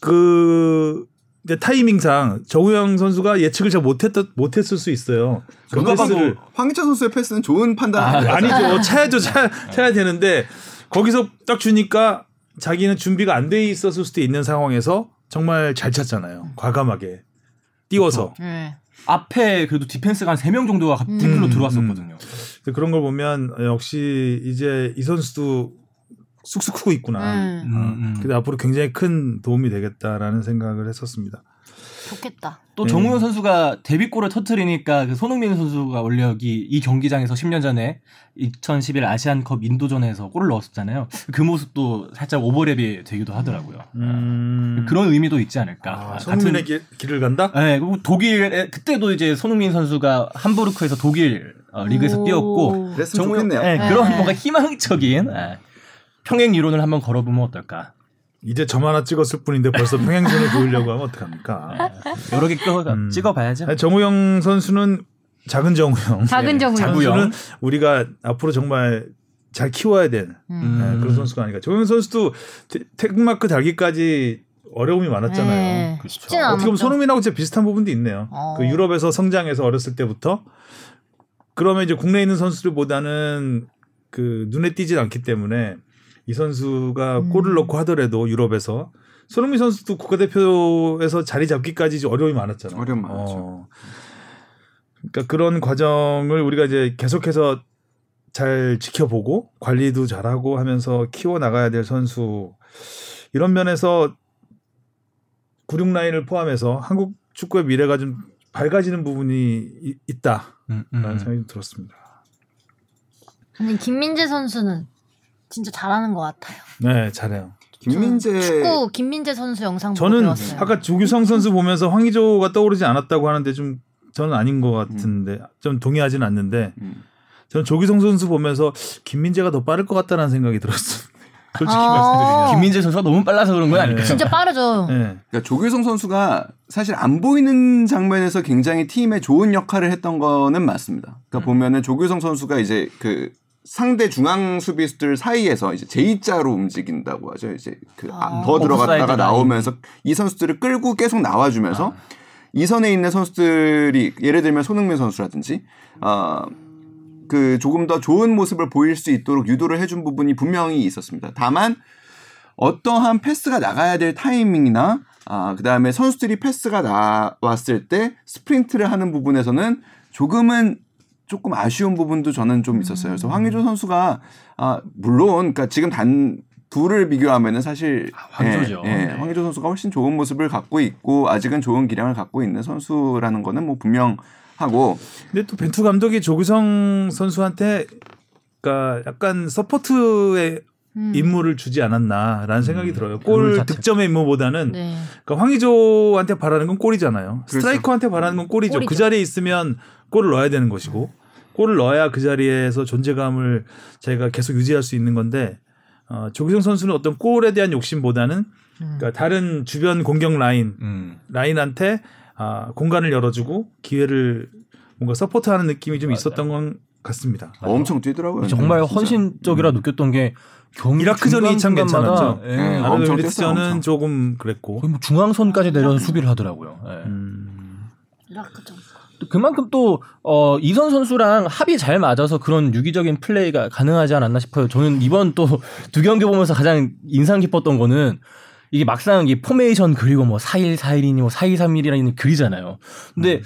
[SPEAKER 2] 그 이제 타이밍상 정우영 선수가 예측을 잘 못했다 못했을 수 있어요. 그 패스를
[SPEAKER 4] 황희찬 선수의 패스는 좋은 판단
[SPEAKER 3] 아.
[SPEAKER 2] 아니죠. 차야죠. 차, 차야 되는데 거기서 딱 주니까 자기는 준비가 안 돼 있었을 수도 있는 상황에서 정말 잘 찼잖아요. 과감하게 띄워서.
[SPEAKER 1] 네.
[SPEAKER 3] 앞에 그래도 디펜스가 한세명 정도가 갑- 팀플로
[SPEAKER 2] 음,
[SPEAKER 3] 들어왔었거든요.
[SPEAKER 2] 그래서 그런 걸 보면 역시 이제 이 선수도 쑥쑥 크고 있구나.
[SPEAKER 1] 음.
[SPEAKER 3] 음, 음.
[SPEAKER 2] 그래서 앞으로 굉장히 큰 도움이 되겠다라는 생각을 했었습니다.
[SPEAKER 1] 좋겠다.
[SPEAKER 3] 또
[SPEAKER 2] 네.
[SPEAKER 3] 정우영 선수가 데뷔골을 터트리니까 그 손흥민 선수가 원래 여기 이 경기장에서 10년 전에 2011 아시안컵 인도전에서 골을 넣었었잖아요. 그 모습도 살짝 오버랩이 되기도 하더라고요.
[SPEAKER 2] 음.
[SPEAKER 3] 그런 의미도 있지 않을까.
[SPEAKER 2] 아,
[SPEAKER 3] 아,
[SPEAKER 2] 손흥민의 길, 길을 간다?
[SPEAKER 3] 네, 그리고 독일에 그때도 이제 손흥민 선수가 함부르크에서 독일 어, 리그에서
[SPEAKER 1] 오.
[SPEAKER 3] 뛰었고 정우영-.
[SPEAKER 4] 네,
[SPEAKER 3] 네. 그런 뭔가 희망적인 예, 평행 이론을 한번 걸어보면 어떨까.
[SPEAKER 2] 이제 점 하나 찍었을 뿐인데 벌써 평행선을 보이려고 하면 어떡합니까?
[SPEAKER 3] 여러 개 껴,
[SPEAKER 2] 음.
[SPEAKER 3] 찍어봐야죠.
[SPEAKER 2] 아니, 정우영 선수는 작은 정우영.
[SPEAKER 1] 작은
[SPEAKER 3] 네,
[SPEAKER 1] 정우영.
[SPEAKER 2] 선수는 우리가 앞으로 정말 잘 키워야 될
[SPEAKER 1] 음.
[SPEAKER 2] 네, 그런 선수가 아닌가. 정우영 선수도 태- 태극마크 달기까지 어려움이 많았잖아요.
[SPEAKER 1] 네.
[SPEAKER 3] 그렇죠.
[SPEAKER 2] 어떻게 보면 손흥민하고 진짜 비슷한 부분도 있네요.
[SPEAKER 1] 어.
[SPEAKER 2] 그 유럽에서 성장해서 어렸을 때부터 그러면 이제 국내에 있는 선수들보다는 그 눈에 띄질 않기 때문에 이 선수가
[SPEAKER 1] 음.
[SPEAKER 2] 골을 넣고 하더라도 유럽에서 손흥민 선수도 국가대표에서 자리 잡기까지 어려움이 많았잖아요.
[SPEAKER 4] 어려움 많았죠.
[SPEAKER 2] 어. 그러니까 그런 과정을 우리가 이제 계속해서 잘 지켜보고 관리도 잘하고 하면서 키워 나가야 될 선수 이런 면에서 96 라인을 포함해서 한국 축구의 미래가 좀 밝아지는 부분이 이- 있다라는
[SPEAKER 3] 음, 음.
[SPEAKER 2] 생각이 좀 들었습니다.
[SPEAKER 1] 근데 김민재 선수는 진짜 잘하는 것 같아요.
[SPEAKER 2] 네, 잘해요.
[SPEAKER 4] 김민재
[SPEAKER 1] 축구 김민재 선수 영상 보고
[SPEAKER 2] 저는
[SPEAKER 1] 배웠어요.
[SPEAKER 2] 아까 조규성 선수 보면서 황의조가 떠오르지 않았다고 하는데 좀 저는 아닌 것 같은데 좀 동의하지는 않는데
[SPEAKER 4] 음.
[SPEAKER 2] 저는 조규성 선수 보면서 김민재가 더 빠를 것 같다는 생각이 들었어요. 솔직히
[SPEAKER 1] 아.
[SPEAKER 2] 말씀드리면.
[SPEAKER 3] 김민재 선수가 너무 빨라서 그런 건 아닐까요?
[SPEAKER 1] 진짜 빠르죠.
[SPEAKER 2] 네.
[SPEAKER 4] 그러니까 조규성 선수가 사실 안 보이는 장면에서 굉장히 팀에 좋은 역할을 했던 거는 맞습니다. 그러니까 보면은 조규성 선수가 이제 그 상대 중앙 수비수들 사이에서 이제 제2자로 움직인다고 하죠. 이제 그더
[SPEAKER 1] 아.
[SPEAKER 4] 들어갔다가 나오면서 이 선수들을 끌고 계속 나와주면서 이 선에 있는 선수들이 예를 들면 손흥민 선수라든지 어, 그 조금 더 좋은 모습을 보일 수 있도록 유도를 해준 부분이 분명히 있었습니다. 다만 어떠한 패스가 나가야 될 타이밍이나 아, 그다음에 선수들이 패스가 나왔을 때 스프린트를 하는 부분에서는 조금은 조금 아쉬운 부분도 저는 좀 있었어요. 그래서 황의조 선수가 아, 물론 그러니까 지금 단 둘을 비교하면은 사실
[SPEAKER 3] 아, 황의조죠.
[SPEAKER 4] 예, 예,
[SPEAKER 3] 네.
[SPEAKER 4] 황의조 선수가 훨씬 좋은 모습을 갖고 있고 아직은 좋은 기량을 갖고 있는 선수라는 거는 뭐 분명하고
[SPEAKER 2] 근데 또 벤투 감독이 조규성 선수한테 그러니까 약간 서포트의
[SPEAKER 1] 음.
[SPEAKER 2] 임무를 주지 않았나라는 생각이 들어요. 룰골
[SPEAKER 3] 자체.
[SPEAKER 2] 득점의 임무보다는
[SPEAKER 1] 네.
[SPEAKER 2] 그러니까 황의조한테 바라는 건 골이잖아요.
[SPEAKER 4] 그렇죠.
[SPEAKER 2] 스트라이커한테 바라는 건 골이죠.
[SPEAKER 1] 골이죠.
[SPEAKER 2] 그 자리에 있으면 골을 넣어야 되는 것이고 골을 넣어야 그 자리에서 존재감을 제가 계속 유지할 수 있는 건데 어, 조규성 선수는 어떤 골에 대한 욕심보다는 그러니까 다른 주변 공격 라인
[SPEAKER 3] 음.
[SPEAKER 2] 라인한테 아, 공간을 열어주고 기회를 뭔가 서포트하는 느낌이 좀 있었던 건 같습니다.
[SPEAKER 4] 엄청 뛰더라고요.
[SPEAKER 3] 정말
[SPEAKER 4] 진짜.
[SPEAKER 3] 헌신적이라 느꼈던 게 경기
[SPEAKER 2] 이라크전이 참 괜찮았죠.
[SPEAKER 3] 예.
[SPEAKER 4] 네, 뛰었어요, 엄청.
[SPEAKER 2] 조금 그랬고.
[SPEAKER 3] 뭐 중앙선까지 내려서 수비를 하더라고요. 예.
[SPEAKER 2] 음,
[SPEAKER 1] 이라크전.
[SPEAKER 3] 또 그만큼 또 어, 이선 선수랑 합이 잘 맞아서 그런 유기적인 플레이가 가능하지 않았나 싶어요. 저는 이번 또 두 경기 보면서 가장 인상 깊었던 거는 이게 막상 이 포메이션 그리고 뭐 4일 4일이니 뭐 4일 3일이라는 글이잖아요. 근데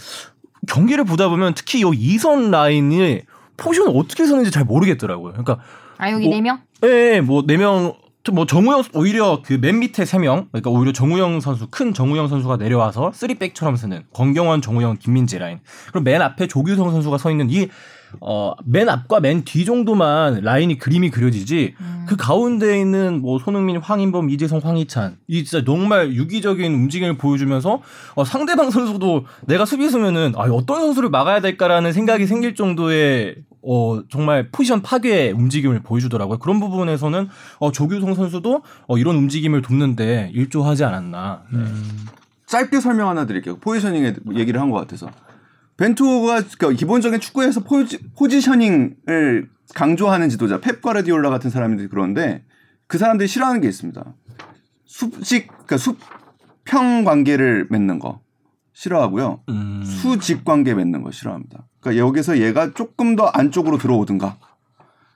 [SPEAKER 3] 경기를 보다 보면 특히 이 이선 라인이 포지션을 어떻게 서는지 잘 모르겠더라고요. 그러니까
[SPEAKER 1] 아 여기
[SPEAKER 3] 뭐-
[SPEAKER 1] 네 명?
[SPEAKER 3] 예, 뭐네 명, 뭐 정우영 오히려 그 맨 밑에 세 명, 그러니까 오히려 정우영 선수 큰 정우영 선수가 내려와서 쓰리백처럼 쓰는 권경원, 정우영, 김민재 라인. 그럼 맨 앞에 조규성 선수가 서 있는 이 어, 맨 앞과 맨 뒤 정도만 라인이 그림이 그려지지 그 가운데 있는 뭐 손흥민, 황인범, 이재성, 황희찬 이 진짜 정말 유기적인 움직임을 보여주면서 어, 상대방 선수도 내가 수비수면은 아, 어떤 선수를 막아야 될까라는 생각이 생길 정도의 어, 정말 포지션 파괴 움직임을 보여주더라고요. 그런 부분에서는 어, 조규성 선수도 어, 이런 움직임을 돕는데 일조하지 않았나. 네.
[SPEAKER 4] 짧게 설명 하나 드릴게요. 포지셔닝에 얘기를 한 것 같아서. 벤투가 그러니까 기본적인 축구에서 포지, 포지셔닝을 강조하는 지도자 펩 과르디올라 같은 사람들이 그런데 그 사람들이 싫어하는 게 있습니다. 수직 그러니까 수평 관계를 맺는 거 싫어하고요.
[SPEAKER 3] 음.
[SPEAKER 4] 수직 관계 맺는 거 싫어합니다. 그러니까 여기서 얘가 조금 더 안쪽으로 들어오든가.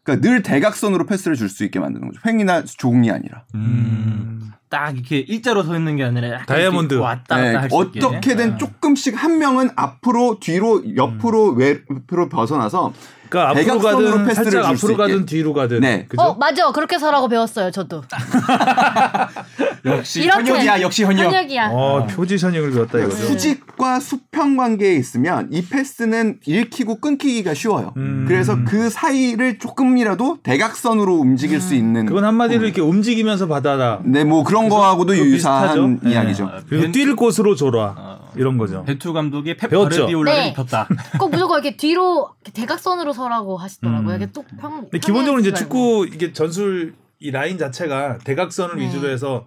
[SPEAKER 4] 그러니까 늘 대각선으로 패스를 줄 수 있게 만드는 거죠. 횡이나 조공이 아니라.
[SPEAKER 3] 음. 딱 이렇게 일자로 서 있는 게 아니라
[SPEAKER 2] 다이아몬드.
[SPEAKER 3] 왔다 갔다
[SPEAKER 4] 네,
[SPEAKER 3] 할수 있게.
[SPEAKER 4] 어떻게든
[SPEAKER 3] 아.
[SPEAKER 4] 조금씩 한 명은 앞으로 뒤로 옆으로 외로 벗어나서
[SPEAKER 2] 그러니까 앞으로
[SPEAKER 4] 대각선으로
[SPEAKER 2] 가든
[SPEAKER 4] 패스를
[SPEAKER 2] 살짝 앞으로. 가든 뒤로 가든.
[SPEAKER 4] 네.
[SPEAKER 2] 그죠?
[SPEAKER 1] 어 맞아 그렇게 서라고 배웠어요 저도.
[SPEAKER 3] 역시
[SPEAKER 1] 이렇게.
[SPEAKER 3] 현역이야, 역시 현역.
[SPEAKER 1] 현역이야.
[SPEAKER 2] 어, 포지셔닝을 배웠다 이거죠.
[SPEAKER 4] 수직과 수평 관계에 있으면 이 패스는 읽히고 끊기기가 쉬워요.
[SPEAKER 2] 음.
[SPEAKER 4] 그래서 그 사이를 조금이라도 대각선으로 움직일 수 있는
[SPEAKER 2] 그건 한마디로 이렇게 움직이면서 받아라.
[SPEAKER 4] 네, 뭐 그런 거하고도 유사한
[SPEAKER 2] 비슷하죠? 네.
[SPEAKER 4] 이야기죠.
[SPEAKER 2] 그리고
[SPEAKER 3] 벤-
[SPEAKER 2] 뛸 곳으로 줘라.
[SPEAKER 3] 어.
[SPEAKER 2] 이런 거죠.
[SPEAKER 3] 벤투 감독이 펩
[SPEAKER 2] 배웠죠?
[SPEAKER 3] 과르디올라를
[SPEAKER 1] 네.
[SPEAKER 3] 입혔다.
[SPEAKER 1] 꼭 무조건 이렇게 뒤로 이렇게 대각선으로 서라고 하시더라고요.
[SPEAKER 2] 음.
[SPEAKER 1] 이게 또 평.
[SPEAKER 2] 근데 기본적으로 이제 축구 이게 전술 이 라인 자체가 대각선을
[SPEAKER 1] 네.
[SPEAKER 2] 위주로 해서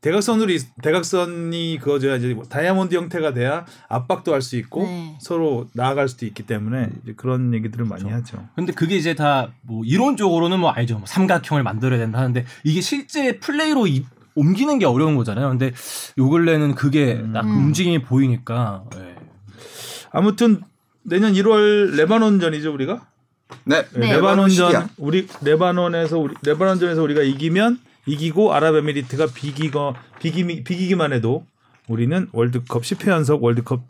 [SPEAKER 2] 대각선으로 이- 대각선이 그거죠 이제 뭐 다이아몬드 형태가 돼야 압박도 할 수 있고
[SPEAKER 1] 네.
[SPEAKER 2] 서로 나아갈 수도 있기 때문에 이제 그런 얘기들을 많이 하죠.
[SPEAKER 3] 근데 그게 이제 다 뭐 이론적으로는 뭐 알죠. 뭐 삼각형을 만들어야 된다 하는데 이게 실제 플레이로 이- 옮기는 게 어려운 거잖아요. 근데 요 근래는 그게 딱
[SPEAKER 1] 음.
[SPEAKER 3] 움직임이 보이니까 예.
[SPEAKER 2] 아무튼 내년 1월 레바논전이죠 우리가
[SPEAKER 4] 네.
[SPEAKER 1] 네.
[SPEAKER 2] 레바논전
[SPEAKER 4] 시기야.
[SPEAKER 2] 우리 레바논에서 우리 레바논전에서 우리가 이기면 이기고 아랍에미리트가 비기거 비기 비기기만 해도 우리는 월드컵 10회 연속 월드컵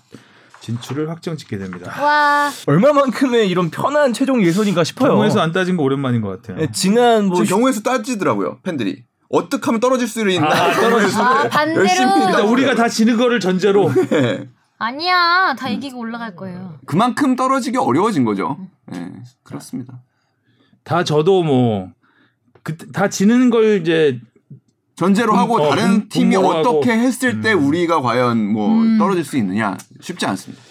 [SPEAKER 2] 진출을 확정짓게 됩니다.
[SPEAKER 1] 와.
[SPEAKER 3] 얼마만큼의 이런 편한 최종 예선인가 싶어요.
[SPEAKER 2] 경우에서 안 따진 거 오랜만인 것 같아요.
[SPEAKER 3] 예, 지난 뭐
[SPEAKER 4] 지금 경우에서 따지더라고요 팬들이 어떻게 하면 떨어질 수 있나
[SPEAKER 2] 아, 떨어질
[SPEAKER 1] 아 반대로.
[SPEAKER 4] 열심히
[SPEAKER 2] 그러니까 우리가 다 지는 거를 전제로
[SPEAKER 4] 네.
[SPEAKER 1] 아니야 다 이기고 올라갈 거예요.
[SPEAKER 4] 그만큼 떨어지기 어려워진 거죠. 네, 그렇습니다.
[SPEAKER 2] 다 저도 뭐 그 다 지는 걸 이제
[SPEAKER 4] 전제로
[SPEAKER 2] 분-
[SPEAKER 4] 하고
[SPEAKER 2] 어,
[SPEAKER 4] 다른
[SPEAKER 2] 분-
[SPEAKER 4] 팀이
[SPEAKER 2] 분모로
[SPEAKER 4] 어떻게
[SPEAKER 2] 하고.
[SPEAKER 4] 했을 때 우리가 과연 뭐
[SPEAKER 1] 음.
[SPEAKER 4] 떨어질 수 있느냐 쉽지 않습니다.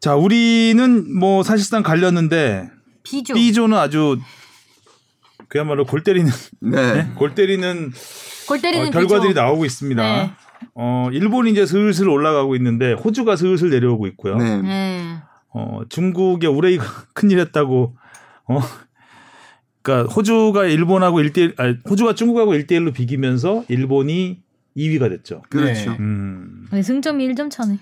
[SPEAKER 2] 자 우리는 뭐 사실상 갈렸는데
[SPEAKER 1] 비조.
[SPEAKER 2] B조는 아주 그야말로 골 때리는
[SPEAKER 4] 네.
[SPEAKER 2] 골 때리는
[SPEAKER 1] 골 때리는
[SPEAKER 2] 어, 결과들이
[SPEAKER 1] 비조.
[SPEAKER 2] 나오고 있습니다.
[SPEAKER 1] 네.
[SPEAKER 2] 어 일본이 이제 슬슬 올라가고 있는데 호주가 슬슬 내려오고 있고요.
[SPEAKER 4] 네.
[SPEAKER 1] 네.
[SPEAKER 2] 어 중국의 우레이가 큰일 했다고 어 그러니까 호주가 일본하고 1대1 아니 호주가 중국하고 1대1로 비기면서 일본이 2위가 됐죠.
[SPEAKER 4] 그렇죠.
[SPEAKER 3] 네.
[SPEAKER 2] 음.
[SPEAKER 1] 네, 승점이 1점 차네.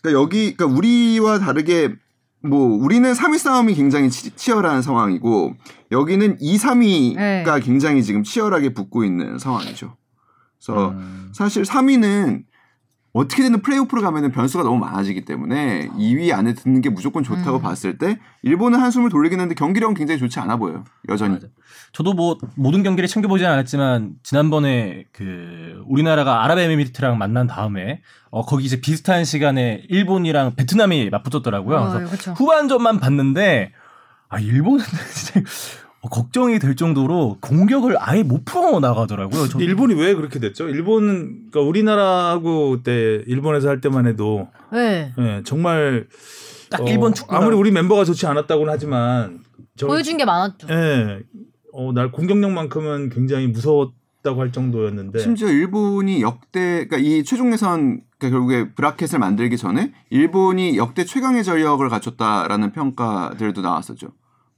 [SPEAKER 4] 그러니까 여기 그러니까 우리와 다르게 뭐 우리는 3위 싸움이 굉장히 치, 치열한 상황이고 여기는 2, 3위가
[SPEAKER 1] 네.
[SPEAKER 4] 굉장히 지금 치열하게 붙고 있는 상황이죠. 그래서
[SPEAKER 2] 음.
[SPEAKER 4] 사실 3위는 어떻게든 플레이오프로 가면은 변수가 너무 많아지기 때문에 2위 안에 드는 게 무조건 좋다고
[SPEAKER 1] 음.
[SPEAKER 4] 봤을 때 일본은 한숨을 돌리긴 했는데 경기력은 굉장히 좋지 않아 보여요. 여전히.
[SPEAKER 3] 맞아. 저도 뭐 모든 경기를 챙겨보지는 않았지만 지난번에 그 우리나라가 아랍에미리트랑 만난 다음에 어 거기 이제 비슷한 시간에 일본이랑 베트남이 맞붙었더라고요.
[SPEAKER 1] 어,
[SPEAKER 3] 그래서
[SPEAKER 1] 그렇죠.
[SPEAKER 3] 후반전만 봤는데 아 일본은 진짜 어, 걱정이 될 정도로 공격을 아예 못 풀어 나가더라고요. 저
[SPEAKER 2] 일본이 왜 그렇게 됐죠? 일본은 그러니까 우리나라하고 그때 일본에서 할 때만 해도
[SPEAKER 1] 네.
[SPEAKER 2] 예, 정말
[SPEAKER 3] 딱
[SPEAKER 2] 어,
[SPEAKER 3] 일본 축구
[SPEAKER 2] 아무리 우리 멤버가 좋지 않았다고는 하지만 저,
[SPEAKER 1] 보여준 게 많았죠.
[SPEAKER 2] 예, 어, 날 공격력만큼은 굉장히 무서웠 다 없다고 할 정도였는데
[SPEAKER 4] 심지어 일본이 역대 그러니까 이 최종 예선 그러니까 결국에 브라켓을 만들기 전에 일본이 역대 최강의 전력을 갖췄다라는 평가들도 나왔었죠.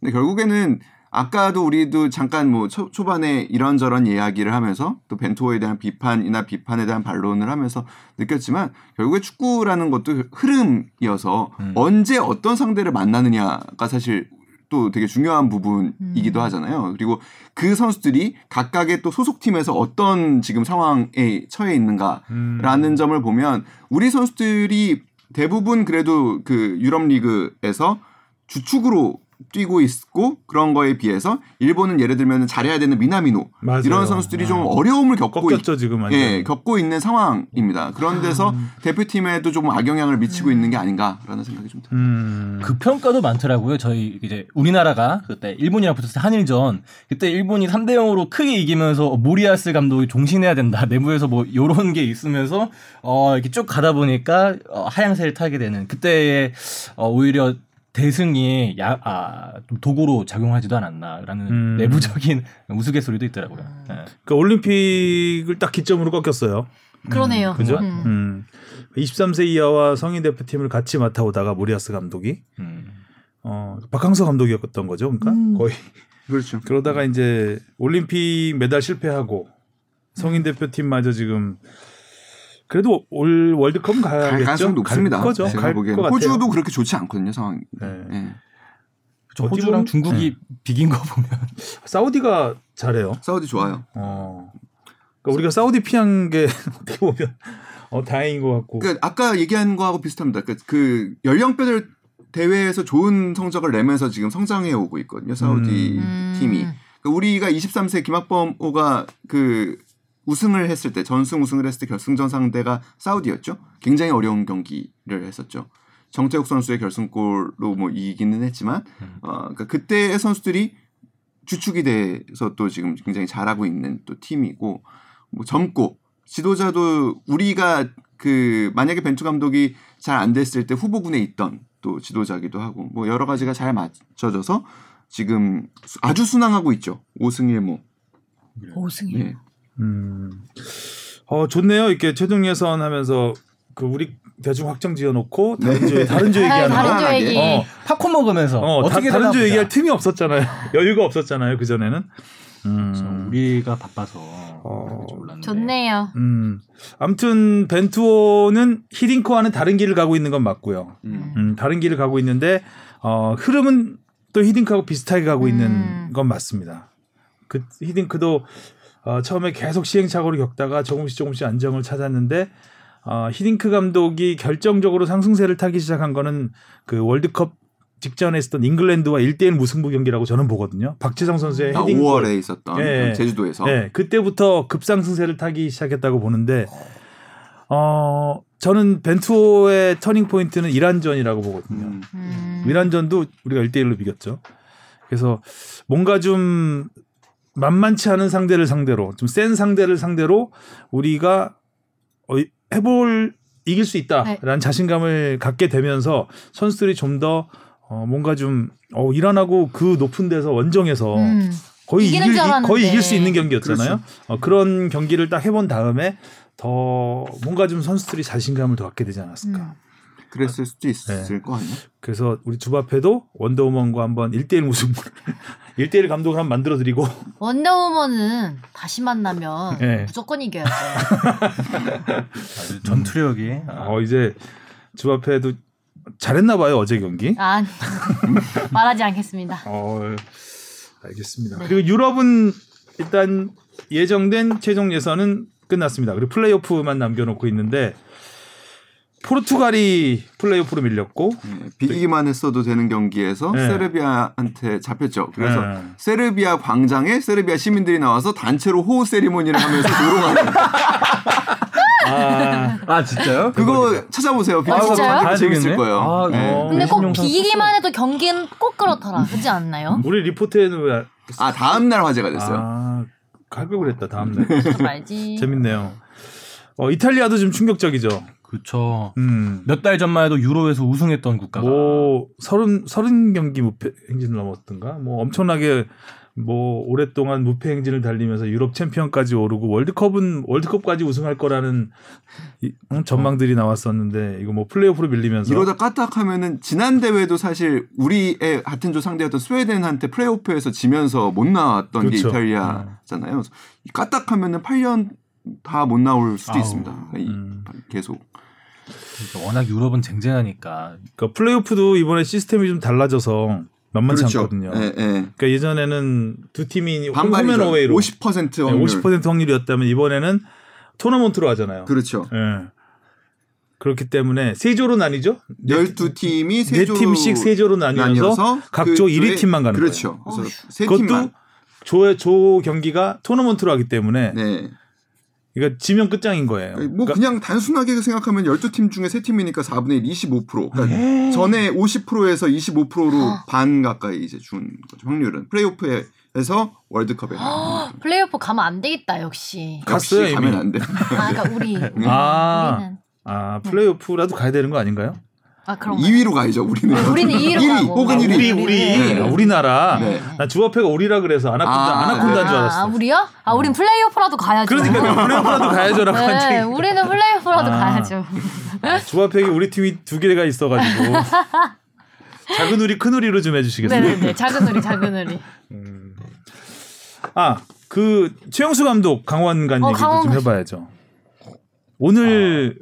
[SPEAKER 4] 근데 결국에는 아까도 우리도 잠깐 뭐 초, 초반에 이런저런 이야기를 하면서 또 벤투어에 대한 비판이나 비판에 대한 반론을 하면서 느꼈지만 결국에 축구라는 것도 흐름이어서
[SPEAKER 3] 음.
[SPEAKER 4] 언제 어떤 상대를 만나느냐가 사실 또 되게 중요한 부분이기도
[SPEAKER 1] 음.
[SPEAKER 4] 하잖아요. 그리고 그 선수들이 각각의 또 소속팀에서 어떤 지금 상황에 처해 있는가라는
[SPEAKER 2] 음.
[SPEAKER 4] 점을 보면 우리 선수들이 대부분 그래도 그 유럽 리그에서 주축으로 뛰고 있고 그런 거에 비해서 일본은 예를 들면 잘해야 되는 미나미노
[SPEAKER 2] 맞아요.
[SPEAKER 4] 이런 선수들이 좀
[SPEAKER 2] 어.
[SPEAKER 4] 어려움을 겪고 있,
[SPEAKER 2] 꺾였죠 지금 완전.
[SPEAKER 4] 예, 겪고 있는 상황입니다. 그런 데서 대표팀에도 조금 악영향을 미치고 있는 게 아닌가라는 생각이 좀 듭니다.
[SPEAKER 2] 음.
[SPEAKER 3] 그 평가도 많더라고요. 저희 이제 우리나라가 그때 일본이랑 붙었을 때 한일전 그때 일본이 3대 0으로 크게 이기면서 모리아스 감독이 종신해야 된다. 내부에서 뭐 요런 게 있으면서 어 이렇게 쭉 가다 보니까 어, 하향세를 타게 되는 그때의 어 오히려 대승이 야, 아, 좀 도구로 작용하지도 않았나라는
[SPEAKER 2] 음.
[SPEAKER 3] 내부적인 우스갯소리도 있더라고요. 예.
[SPEAKER 2] 그러니까 올림픽을 딱 기점으로 꺾였어요.
[SPEAKER 1] 그러네요.
[SPEAKER 2] 그죠?
[SPEAKER 1] 음.
[SPEAKER 2] 음. 23세 이하와 성인 대표팀을 같이 맡아오다가 모리아스 감독이
[SPEAKER 3] 음.
[SPEAKER 2] 어, 박항서 감독이었던 거죠. 그러니까
[SPEAKER 1] 음.
[SPEAKER 2] 거의
[SPEAKER 4] 그렇죠.
[SPEAKER 2] 그러다가 이제 올림픽 메달 실패하고 성인 대표팀마저 지금 그래도 올 월드컵은
[SPEAKER 4] 갈
[SPEAKER 2] 가야겠죠.
[SPEAKER 4] 가능성이 높습니다.
[SPEAKER 2] 갈 거죠.
[SPEAKER 4] 제가
[SPEAKER 2] 갈
[SPEAKER 4] 보기에는
[SPEAKER 2] 것 같아요.
[SPEAKER 4] 호주도 그렇게 좋지 않거든요 상황이.
[SPEAKER 2] 네.
[SPEAKER 4] 예.
[SPEAKER 3] 저
[SPEAKER 2] 어찌
[SPEAKER 3] 호주랑 중국이 비긴 거 보면
[SPEAKER 2] 사우디가 잘해요.
[SPEAKER 4] 사우디 좋아요.
[SPEAKER 2] 어. 그러니까 우리가 사우디 피한 게 어떻게 보면 어, 다행인 것 같고.
[SPEAKER 4] 그러니까 아까 얘기한 거하고 비슷합니다. 그, 그 연령대들 대회에서 좋은 성적을 내면서 지금 성장해 오고 있거든요. 사우디
[SPEAKER 1] 음.
[SPEAKER 4] 팀이. 그러니까 우리가 23세 김학범호가 그 우승을 했을 때 전승 우승을 했을 때 결승전 상대가 사우디였죠. 굉장히 어려운 경기를 했었죠. 정태욱 선수의 결승골로 뭐 이기는 했지만 어 그러니까 그때의 선수들이 주축이 돼서 또 지금 굉장히 잘하고 있는 또 팀이고 뭐 젊고 지도자도 우리가 그 만약에 벤투 감독이 잘 안 됐을 때 후보군에 있던 또 지도자기도 하고 뭐 여러 가지가 잘 맞춰져서 지금 수- 아주 순항하고 있죠. 5승 1무.
[SPEAKER 1] 오승이.
[SPEAKER 4] 예.
[SPEAKER 2] 음. 어 좋네요. 이렇게 최종 예선 하면서 그 우리 대충 확정 지어놓고 다른 조 다른 조
[SPEAKER 1] 아,
[SPEAKER 2] 얘기하는
[SPEAKER 1] 다른
[SPEAKER 2] 거.
[SPEAKER 1] 조 얘기.
[SPEAKER 2] 어,
[SPEAKER 3] 팝콘 먹으면서
[SPEAKER 2] 어, 다,
[SPEAKER 3] 어떻게
[SPEAKER 2] 다른 조
[SPEAKER 3] 되나
[SPEAKER 2] 얘기할. 틈이 없었잖아요. 여유가 없었잖아요. 그 전에는. 음.
[SPEAKER 3] 우리가 바빠서
[SPEAKER 2] 어.
[SPEAKER 1] 좋네요.
[SPEAKER 2] 음. 아무튼 벤투어는 히딩크와는 다른 길을 가고 있는 건 맞고요.
[SPEAKER 4] 음.
[SPEAKER 2] 음, 다른 길을 가고 있는데 어, 흐름은 또 히딩크하고 비슷하게 가고 있는
[SPEAKER 1] 음.
[SPEAKER 2] 건 맞습니다. 그 히딩크도 어, 처음에 계속 시행착오를 겪다가 조금씩 조금씩 안정을 찾았는데 어, 히딩크 감독이 결정적으로 상승세를 타기 시작한 거는 그 월드컵 직전에 있었던 잉글랜드와 1대1 무승부 경기라고 저는 보거든요. 박지성 선수의
[SPEAKER 4] 아,
[SPEAKER 2] 헤딩
[SPEAKER 4] 5월에 있었던
[SPEAKER 2] 예.
[SPEAKER 4] 그 제주도에서
[SPEAKER 2] 네, 그때부터 급상승세를 타기 시작했다고 보는데 어 저는 벤투의 터닝 포인트는 이란전이라고 보거든요.
[SPEAKER 4] 음.
[SPEAKER 1] 음.
[SPEAKER 2] 이란전도 우리가 1대1로 비겼죠. 그래서 뭔가 좀 만만치 않은 상대를 상대로 좀 센 상대를 상대로 우리가 어, 해볼 이길 수 있다라는
[SPEAKER 1] 네.
[SPEAKER 2] 자신감을 갖게 되면서 선수들이 좀더 어, 뭔가 좀 어, 이란하고 그 높은 데서 원정에서
[SPEAKER 1] 음.
[SPEAKER 2] 거의 이길. 거의 이길 수 있는 경기였잖아요.
[SPEAKER 4] 그렇죠.
[SPEAKER 2] 어, 그런 경기를 딱 해본 다음에 더 뭔가 좀 선수들이 자신감을 더 갖게 되지 않았을까.
[SPEAKER 1] 음.
[SPEAKER 4] 그랬을 수도 있을
[SPEAKER 2] 네.
[SPEAKER 4] 거 아니에요?
[SPEAKER 2] 그래서 우리 주바페도 원더우먼과 한번 1대1 무승부 1대1 감독을 한번 만들어 드리고
[SPEAKER 1] 원더우먼은 다시 만나면
[SPEAKER 2] 네.
[SPEAKER 1] 무조건 이겨야죠.
[SPEAKER 3] 아주 전투력이 아,
[SPEAKER 2] 어 이제 주바페도 잘했나 봐요 어제 경기.
[SPEAKER 1] 아, 말하지 않겠습니다.
[SPEAKER 2] 어 알겠습니다.
[SPEAKER 1] 네.
[SPEAKER 2] 그리고 유럽은 일단 예정된 최종 예선은 끝났습니다. 그리고 플레이오프만 남겨놓고 있는데 포르투갈이 플레이오프로 밀렸고
[SPEAKER 4] 예, 비기기만 했어도 되는 경기에서
[SPEAKER 2] 네.
[SPEAKER 4] 세르비아한테 잡혔죠. 그래서
[SPEAKER 2] 네.
[SPEAKER 4] 세르비아 광장에 세르비아 시민들이 나와서 단체로 호우 세리머니를 하면서 조롱하는
[SPEAKER 2] 아,
[SPEAKER 3] 아 진짜요?
[SPEAKER 4] 그거 찾아보세요.
[SPEAKER 1] 아, 진짜요?
[SPEAKER 4] 되게 재밌을? 거예요.
[SPEAKER 3] 아,
[SPEAKER 4] 네.
[SPEAKER 3] 어.
[SPEAKER 1] 근데 꼭 비기기만 해도 경기는 꼭 그렇더라. 그렇지 않나요?
[SPEAKER 2] 우리 리포트에는 왜
[SPEAKER 4] 아 다음 날 화제가 됐어요.
[SPEAKER 2] 아, 갈걸 그랬다 다음 날.
[SPEAKER 1] 좀 알지.
[SPEAKER 2] 재밌네요. 어, 이탈리아도 좀 충격적이죠.
[SPEAKER 3] 그렇죠.
[SPEAKER 2] 음.
[SPEAKER 3] 몇 달 전만 해도 유로에서 우승했던 국가가
[SPEAKER 2] 뭐 서른 서른 경기 무패 행진을 넘었던가 뭐 엄청나게 뭐 오랫동안 무패 행진을 달리면서 유럽 챔피언까지 오르고 월드컵은 월드컵까지 우승할 거라는 이- 음, 전망들이 나왔었는데 이거 뭐 플레이오프로 밀리면서
[SPEAKER 4] 이러다 까딱하면은 지난 대회도 사실 우리의 같은 조 상대였던 스웨덴한테 플레이오프에서 지면서 못 나왔던
[SPEAKER 2] 그렇죠.
[SPEAKER 4] 게 이탈리아잖아요. 까딱하면은 8년 다 못 나올 수도
[SPEAKER 3] 아우.
[SPEAKER 4] 있습니다. 이-
[SPEAKER 2] 음.
[SPEAKER 4] 계속.
[SPEAKER 3] 그러니까 워낙 유럽은 쟁쟁하니까
[SPEAKER 2] 그러니까 플레이오프도 이번에 시스템이 좀 달라져서 만만치 않거든요.
[SPEAKER 4] 예, 예.
[SPEAKER 2] 그러니까 예전에는 두 팀이 홈앤. 어웨이로
[SPEAKER 4] 50% 확률.
[SPEAKER 2] 50% 확률이었다면 이번에는 토너먼트로 하잖아요.
[SPEAKER 4] 그렇죠.
[SPEAKER 2] 예. 그렇기 때문에 세조로 나뉘죠.
[SPEAKER 4] 12팀이
[SPEAKER 2] 네 팀씩 세조로 나뉘어서 각조 1위 팀만 가는
[SPEAKER 4] 그렇죠.
[SPEAKER 1] 거예요.
[SPEAKER 4] 세
[SPEAKER 2] 그것도. 조, 조 경기가 토너먼트로 하기 때문에
[SPEAKER 4] 네.
[SPEAKER 2] 그러니까 지면 끝장인 거예요.
[SPEAKER 4] 뭐
[SPEAKER 2] 그러니까
[SPEAKER 4] 그냥 단순하게 생각하면 12팀 중에 3팀이니까 4분의 1, 25%. 그러니까
[SPEAKER 2] 네.
[SPEAKER 4] 전에 50%에서 25%로
[SPEAKER 1] 아.
[SPEAKER 4] 반 가까이 이제 준 거죠. 확률은. 플레이오프에서 월드컵에. 가는 거죠.
[SPEAKER 1] 플레이오프 가면 안 되겠다 역시.
[SPEAKER 2] 갔어요,
[SPEAKER 4] 역시 가면. 안 돼.
[SPEAKER 1] 아 그러니까 우리
[SPEAKER 2] 아.
[SPEAKER 1] 우리는
[SPEAKER 2] 아 플레이오프라도 가야 되는 거 아닌가요?
[SPEAKER 1] 아 그럼
[SPEAKER 4] 2위로 가야죠, 우리는.
[SPEAKER 1] 우리는 2위로
[SPEAKER 4] 1위
[SPEAKER 1] 가고.
[SPEAKER 4] 혹은
[SPEAKER 2] 아,
[SPEAKER 4] 1위.
[SPEAKER 2] 우리 우리
[SPEAKER 4] 네.
[SPEAKER 2] 아, 우리나라.
[SPEAKER 4] 네.
[SPEAKER 2] 나 주어패가 우리라 그래서 아나콘다
[SPEAKER 4] 아,
[SPEAKER 2] 아나콘다인
[SPEAKER 4] 네.
[SPEAKER 2] 줄 알았어.
[SPEAKER 1] 아 우리요? 아 우린 플레이오프라도 가야죠.
[SPEAKER 2] 그러니까 플레이오프라도 가야죠라고 한
[SPEAKER 1] 네. 우리는 플레이오프라도
[SPEAKER 2] 아.
[SPEAKER 1] 가야죠.
[SPEAKER 2] 주어팩이 우리 팀이 두 개가 있어 가지고 작은 우리 큰 우리로 좀 해주시겠어요?
[SPEAKER 1] 네네네. 작은 우리 작은 우리.
[SPEAKER 2] 아, 그 최영수 감독 강원간
[SPEAKER 1] 어,
[SPEAKER 2] 얘기도
[SPEAKER 1] 강원
[SPEAKER 2] 좀
[SPEAKER 1] 간-
[SPEAKER 2] 해봐야죠. 오늘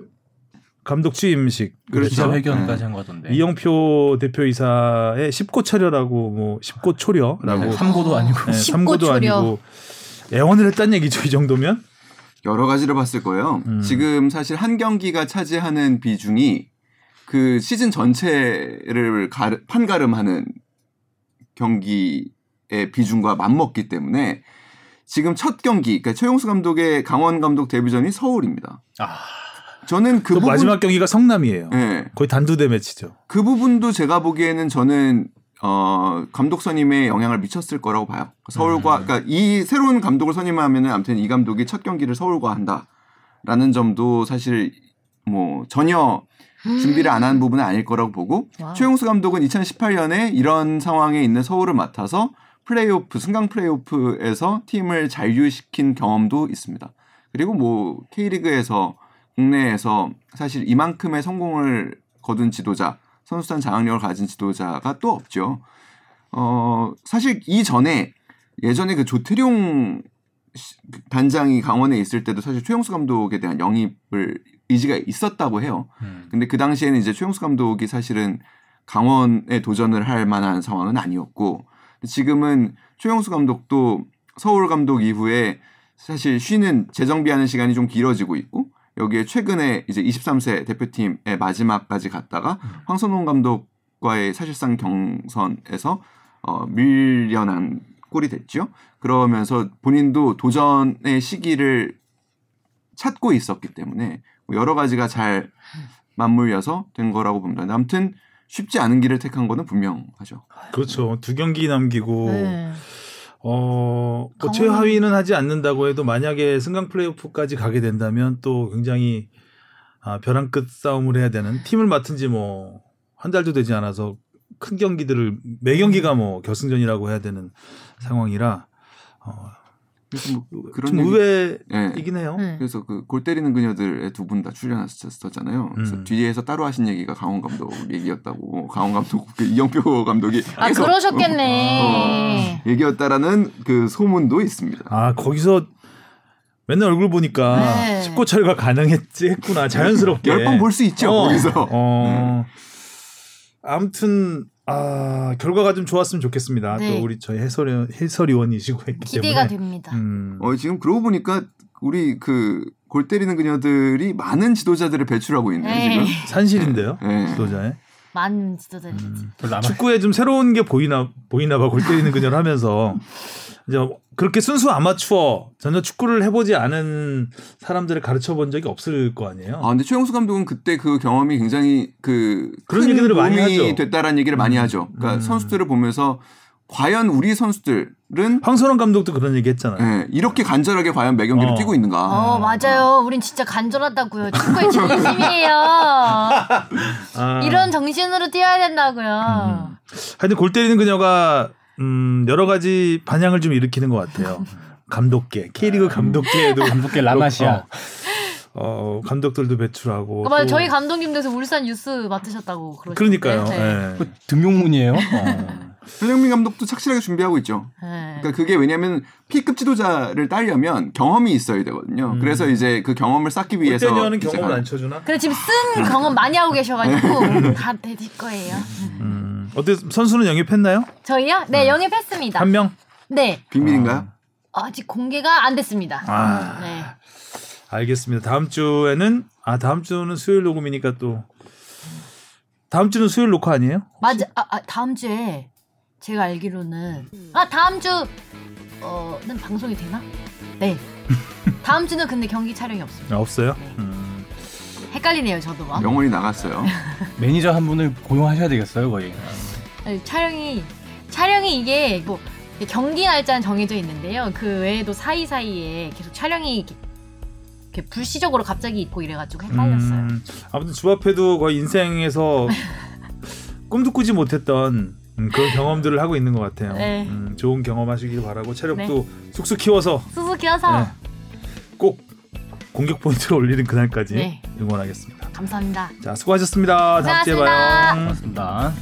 [SPEAKER 2] 감독 취임식
[SPEAKER 4] 그렇죠.
[SPEAKER 3] 기자회견까지 한거 같던데.
[SPEAKER 2] 이영표 대표이사의 10고 철여라고 뭐 10고 초려라고
[SPEAKER 4] 네,
[SPEAKER 3] 삼고도 아니고
[SPEAKER 2] 네,
[SPEAKER 1] 10고
[SPEAKER 2] 삼고도
[SPEAKER 1] 초려.
[SPEAKER 2] 아니고 애원을 했단 얘기죠 이 정도면
[SPEAKER 4] 여러 가지를 봤을 거예요.
[SPEAKER 2] 음.
[SPEAKER 4] 지금 사실 한 경기가 차지하는 비중이 그 시즌 전체를 가르, 판가름하는 경기의 비중과 맞먹기 때문에 지금 첫 경기, 그러니까 최용수 감독의 강원 감독 데뷔전이 서울입니다.
[SPEAKER 3] 아,
[SPEAKER 4] 저는
[SPEAKER 2] 그또
[SPEAKER 4] 부분,
[SPEAKER 2] 마지막 경기가 성남이에요.
[SPEAKER 4] 예,
[SPEAKER 2] 거의 단두대 매치죠.
[SPEAKER 4] 그 부분도 제가 보기에는 저는 어, 감독 선임에 영향을 미쳤을 거라고 봐요. 서울과 그러니까 이 새로운 감독을 선임하면은 아무튼 이 감독이 첫 경기를 서울과 한다라는 점도 사실 뭐 전혀 준비를 안 한 부분은 아닐 거라고 보고
[SPEAKER 1] 와우.
[SPEAKER 4] 최용수 감독은 2018년에 이런 상황에 있는 서울을 맡아서 플레이오프 승강 플레이오프에서 팀을 잔류시킨 경험도 있습니다. 그리고 뭐 K리그에서 국내에서 사실 이만큼의 성공을 거둔 지도자, 선수단 장악력을 가진 지도자가 또 없죠. 어, 사실 이전에 예전에 그 조태룡 시- 단장이 강원에 있을 때도 사실 최용수 감독에 대한 영입을 의지가 있었다고 해요.
[SPEAKER 3] 음.
[SPEAKER 4] 근데 그 당시에는 이제 최용수 감독이 사실은 강원에 도전을 할 만한 상황은 아니었고 지금은 최용수 감독도 서울 감독 이후에 사실 쉬는 재정비하는 시간이 좀 길어지고 있고 여기에 최근에 이제 23세 대표팀의 마지막까지 갔다가 황선홍 감독과의 사실상 경선에서 어, 밀려난 꼴이 됐죠. 그러면서 본인도 도전의 시기를 찾고 있었기 때문에 뭐 여러 가지가 잘 맞물려서 된 거라고 봅니다. 아무튼 쉽지 않은 길을 택한 거는 분명하죠.
[SPEAKER 2] 그렇죠. 두 경기 남기고
[SPEAKER 1] 네.
[SPEAKER 2] 어, 뭐
[SPEAKER 1] 강원-
[SPEAKER 2] 최하위는 하지 않는다고 해도 만약에 승강 플레이오프까지 가게 된다면 또 굉장히 아, 벼랑 끝 싸움을 해야 되는 팀을 맡은 지 뭐 한 달도 되지 않아서 큰 경기들을 매 경기가 뭐 결승전이라고 해야 되는 상황이라 어,
[SPEAKER 4] 그래서 뭐 그런
[SPEAKER 2] 좀
[SPEAKER 4] 얘기-
[SPEAKER 2] 의외이긴 해요.
[SPEAKER 1] 네.
[SPEAKER 4] 그래서 그 골 때리는 그녀들의 두 분 다 출연하셨잖아요. 그래서
[SPEAKER 2] 음.
[SPEAKER 4] 뒤에서 따로 하신 얘기가 강원 감독 얘기였다고. 강원 감독 그 이영표 감독이
[SPEAKER 1] 아
[SPEAKER 4] 계속
[SPEAKER 1] 그러셨겠네.
[SPEAKER 4] 어, 얘기였다라는 그 소문도 있습니다.
[SPEAKER 2] 아 거기서 맨날 얼굴 보니까
[SPEAKER 1] 네.
[SPEAKER 2] 10고 철가 가능했지 했구나 자연스럽게
[SPEAKER 4] 열 번 볼 수 있죠
[SPEAKER 2] 어,
[SPEAKER 4] 거기서.
[SPEAKER 2] 어. 아무튼 아 결과가 좀 좋았으면 좋겠습니다.
[SPEAKER 1] 네.
[SPEAKER 2] 또 우리 저희 해설위 해설위원이시고 했기
[SPEAKER 1] 기대가
[SPEAKER 2] 때문에
[SPEAKER 1] 됩니다.
[SPEAKER 2] 음.
[SPEAKER 4] 어, 지금 그러고 보니까 우리 그 골 때리는 그녀들이 많은 지도자들을 배출하고 있네요
[SPEAKER 1] 네.
[SPEAKER 4] 지금.
[SPEAKER 2] 산실인데요.
[SPEAKER 4] 네.
[SPEAKER 2] 지도자에
[SPEAKER 1] 많은 지도자들이.
[SPEAKER 2] 음. 축구에 좀 새로운 게 보이나 보이나 봐. 골 때리는 그녀를 하면서 이제 그렇게 순수 아마추어 전혀 축구를 해보지 않은 사람들을 가르쳐 본 적이 없을 거 아니에요.
[SPEAKER 4] 아 근데 최용수 감독은 그때 그 경험이 굉장히 그
[SPEAKER 2] 그런
[SPEAKER 4] 큰
[SPEAKER 2] 얘기들을 많이
[SPEAKER 4] 도움이
[SPEAKER 2] 하죠.
[SPEAKER 4] 됐다라는 얘기를 많이
[SPEAKER 2] 음.
[SPEAKER 4] 하죠. 그러니까
[SPEAKER 2] 음.
[SPEAKER 4] 선수들을 보면서 과연 우리 선수들은
[SPEAKER 2] 황선홍 감독도 그런 얘기 했잖아요.
[SPEAKER 4] 예, 이렇게 간절하게 과연 매 경기를
[SPEAKER 2] 어.
[SPEAKER 4] 뛰고 있는가?
[SPEAKER 1] 어 맞아요. 우린 진짜 간절하다고요. 축구의 진심이에요.
[SPEAKER 2] 아.
[SPEAKER 1] 이런 정신으로 뛰어야 된다고요.
[SPEAKER 2] 하여튼 골 때리는 그녀가 음, 여러 가지 반향을 좀 일으키는 것 같아요. 감독계, K리그 감독계에도
[SPEAKER 3] 감독계 라마시아.
[SPEAKER 2] 어, 어, 감독들도 배출하고.
[SPEAKER 1] 그 맞아
[SPEAKER 2] 또-
[SPEAKER 1] 저희 감독님께서 울산 뉴스 맡으셨다고 그러시던데.
[SPEAKER 2] 그러니까요.
[SPEAKER 1] 네.
[SPEAKER 2] 예.
[SPEAKER 3] 그 등용문이에요.
[SPEAKER 2] 어.
[SPEAKER 4] 손흥민 감독도 착실하게 준비하고 있죠.
[SPEAKER 1] 네.
[SPEAKER 4] 그러니까 그게 왜냐하면 P급 지도자를 따려면 경험이 있어야 되거든요.
[SPEAKER 2] 음.
[SPEAKER 4] 그래서 이제 그 경험을 쌓기 위해서 이제
[SPEAKER 2] 경험을
[SPEAKER 4] 가-
[SPEAKER 2] 안 쳐주나?
[SPEAKER 1] 근데 지금 쓴 경험 많이 하고 계셔가지고 다 되실 거예요.
[SPEAKER 2] 음, 어때 선수는 영입했나요?
[SPEAKER 1] 저희요? 네 영입했습니다.
[SPEAKER 2] 한 명?
[SPEAKER 1] 네
[SPEAKER 4] 비밀인가요?
[SPEAKER 1] 아 직 공개가 안 됐습니다.
[SPEAKER 2] 아.
[SPEAKER 1] 네.
[SPEAKER 2] 알겠습니다. 다음 주에는 아 다음 주는 수요일 녹음이니까 또 다음 주는 수요일 녹화 아니에요?
[SPEAKER 1] 맞아. 아, 아, 다음 주에 제가 알기로는 아 다음 주 어는 방송이 되나? 네. 다음 주는 근데 경기 촬영이 없습니다.
[SPEAKER 2] 아, 없어요.
[SPEAKER 1] 네.
[SPEAKER 2] 음,
[SPEAKER 1] 헷갈리네요, 저도 막.
[SPEAKER 4] 영원히 나갔어요.
[SPEAKER 3] 매니저 한 분을 고용하셔야 되겠어요, 거의.
[SPEAKER 1] 아니, 촬영이 촬영이 이게 뭐 경기 날짜는 정해져 있는데요. 그 외에도 사이 사이에 계속 촬영이 이렇게, 이렇게 불시적으로 갑자기 있고 이래가지고 헷갈렸어요.
[SPEAKER 2] 음, 아무튼 주 앞에도 거의 인생에서 꿈도 꾸지 못했던 음, 그런 경험들을 하고 있는 것 같아요.
[SPEAKER 1] 네.
[SPEAKER 2] 음, 좋은 경험하시길 바라고 체력도 쑥쑥 키워서
[SPEAKER 1] 수수 키워서
[SPEAKER 2] 네. 꼭 공격 포인트를 올리는 그날까지
[SPEAKER 1] 네.
[SPEAKER 2] 응원하겠습니다.
[SPEAKER 1] 감사합니다.
[SPEAKER 2] 자 수고하셨습니다. 다음 주에. 봐요.
[SPEAKER 3] 고맙습니다.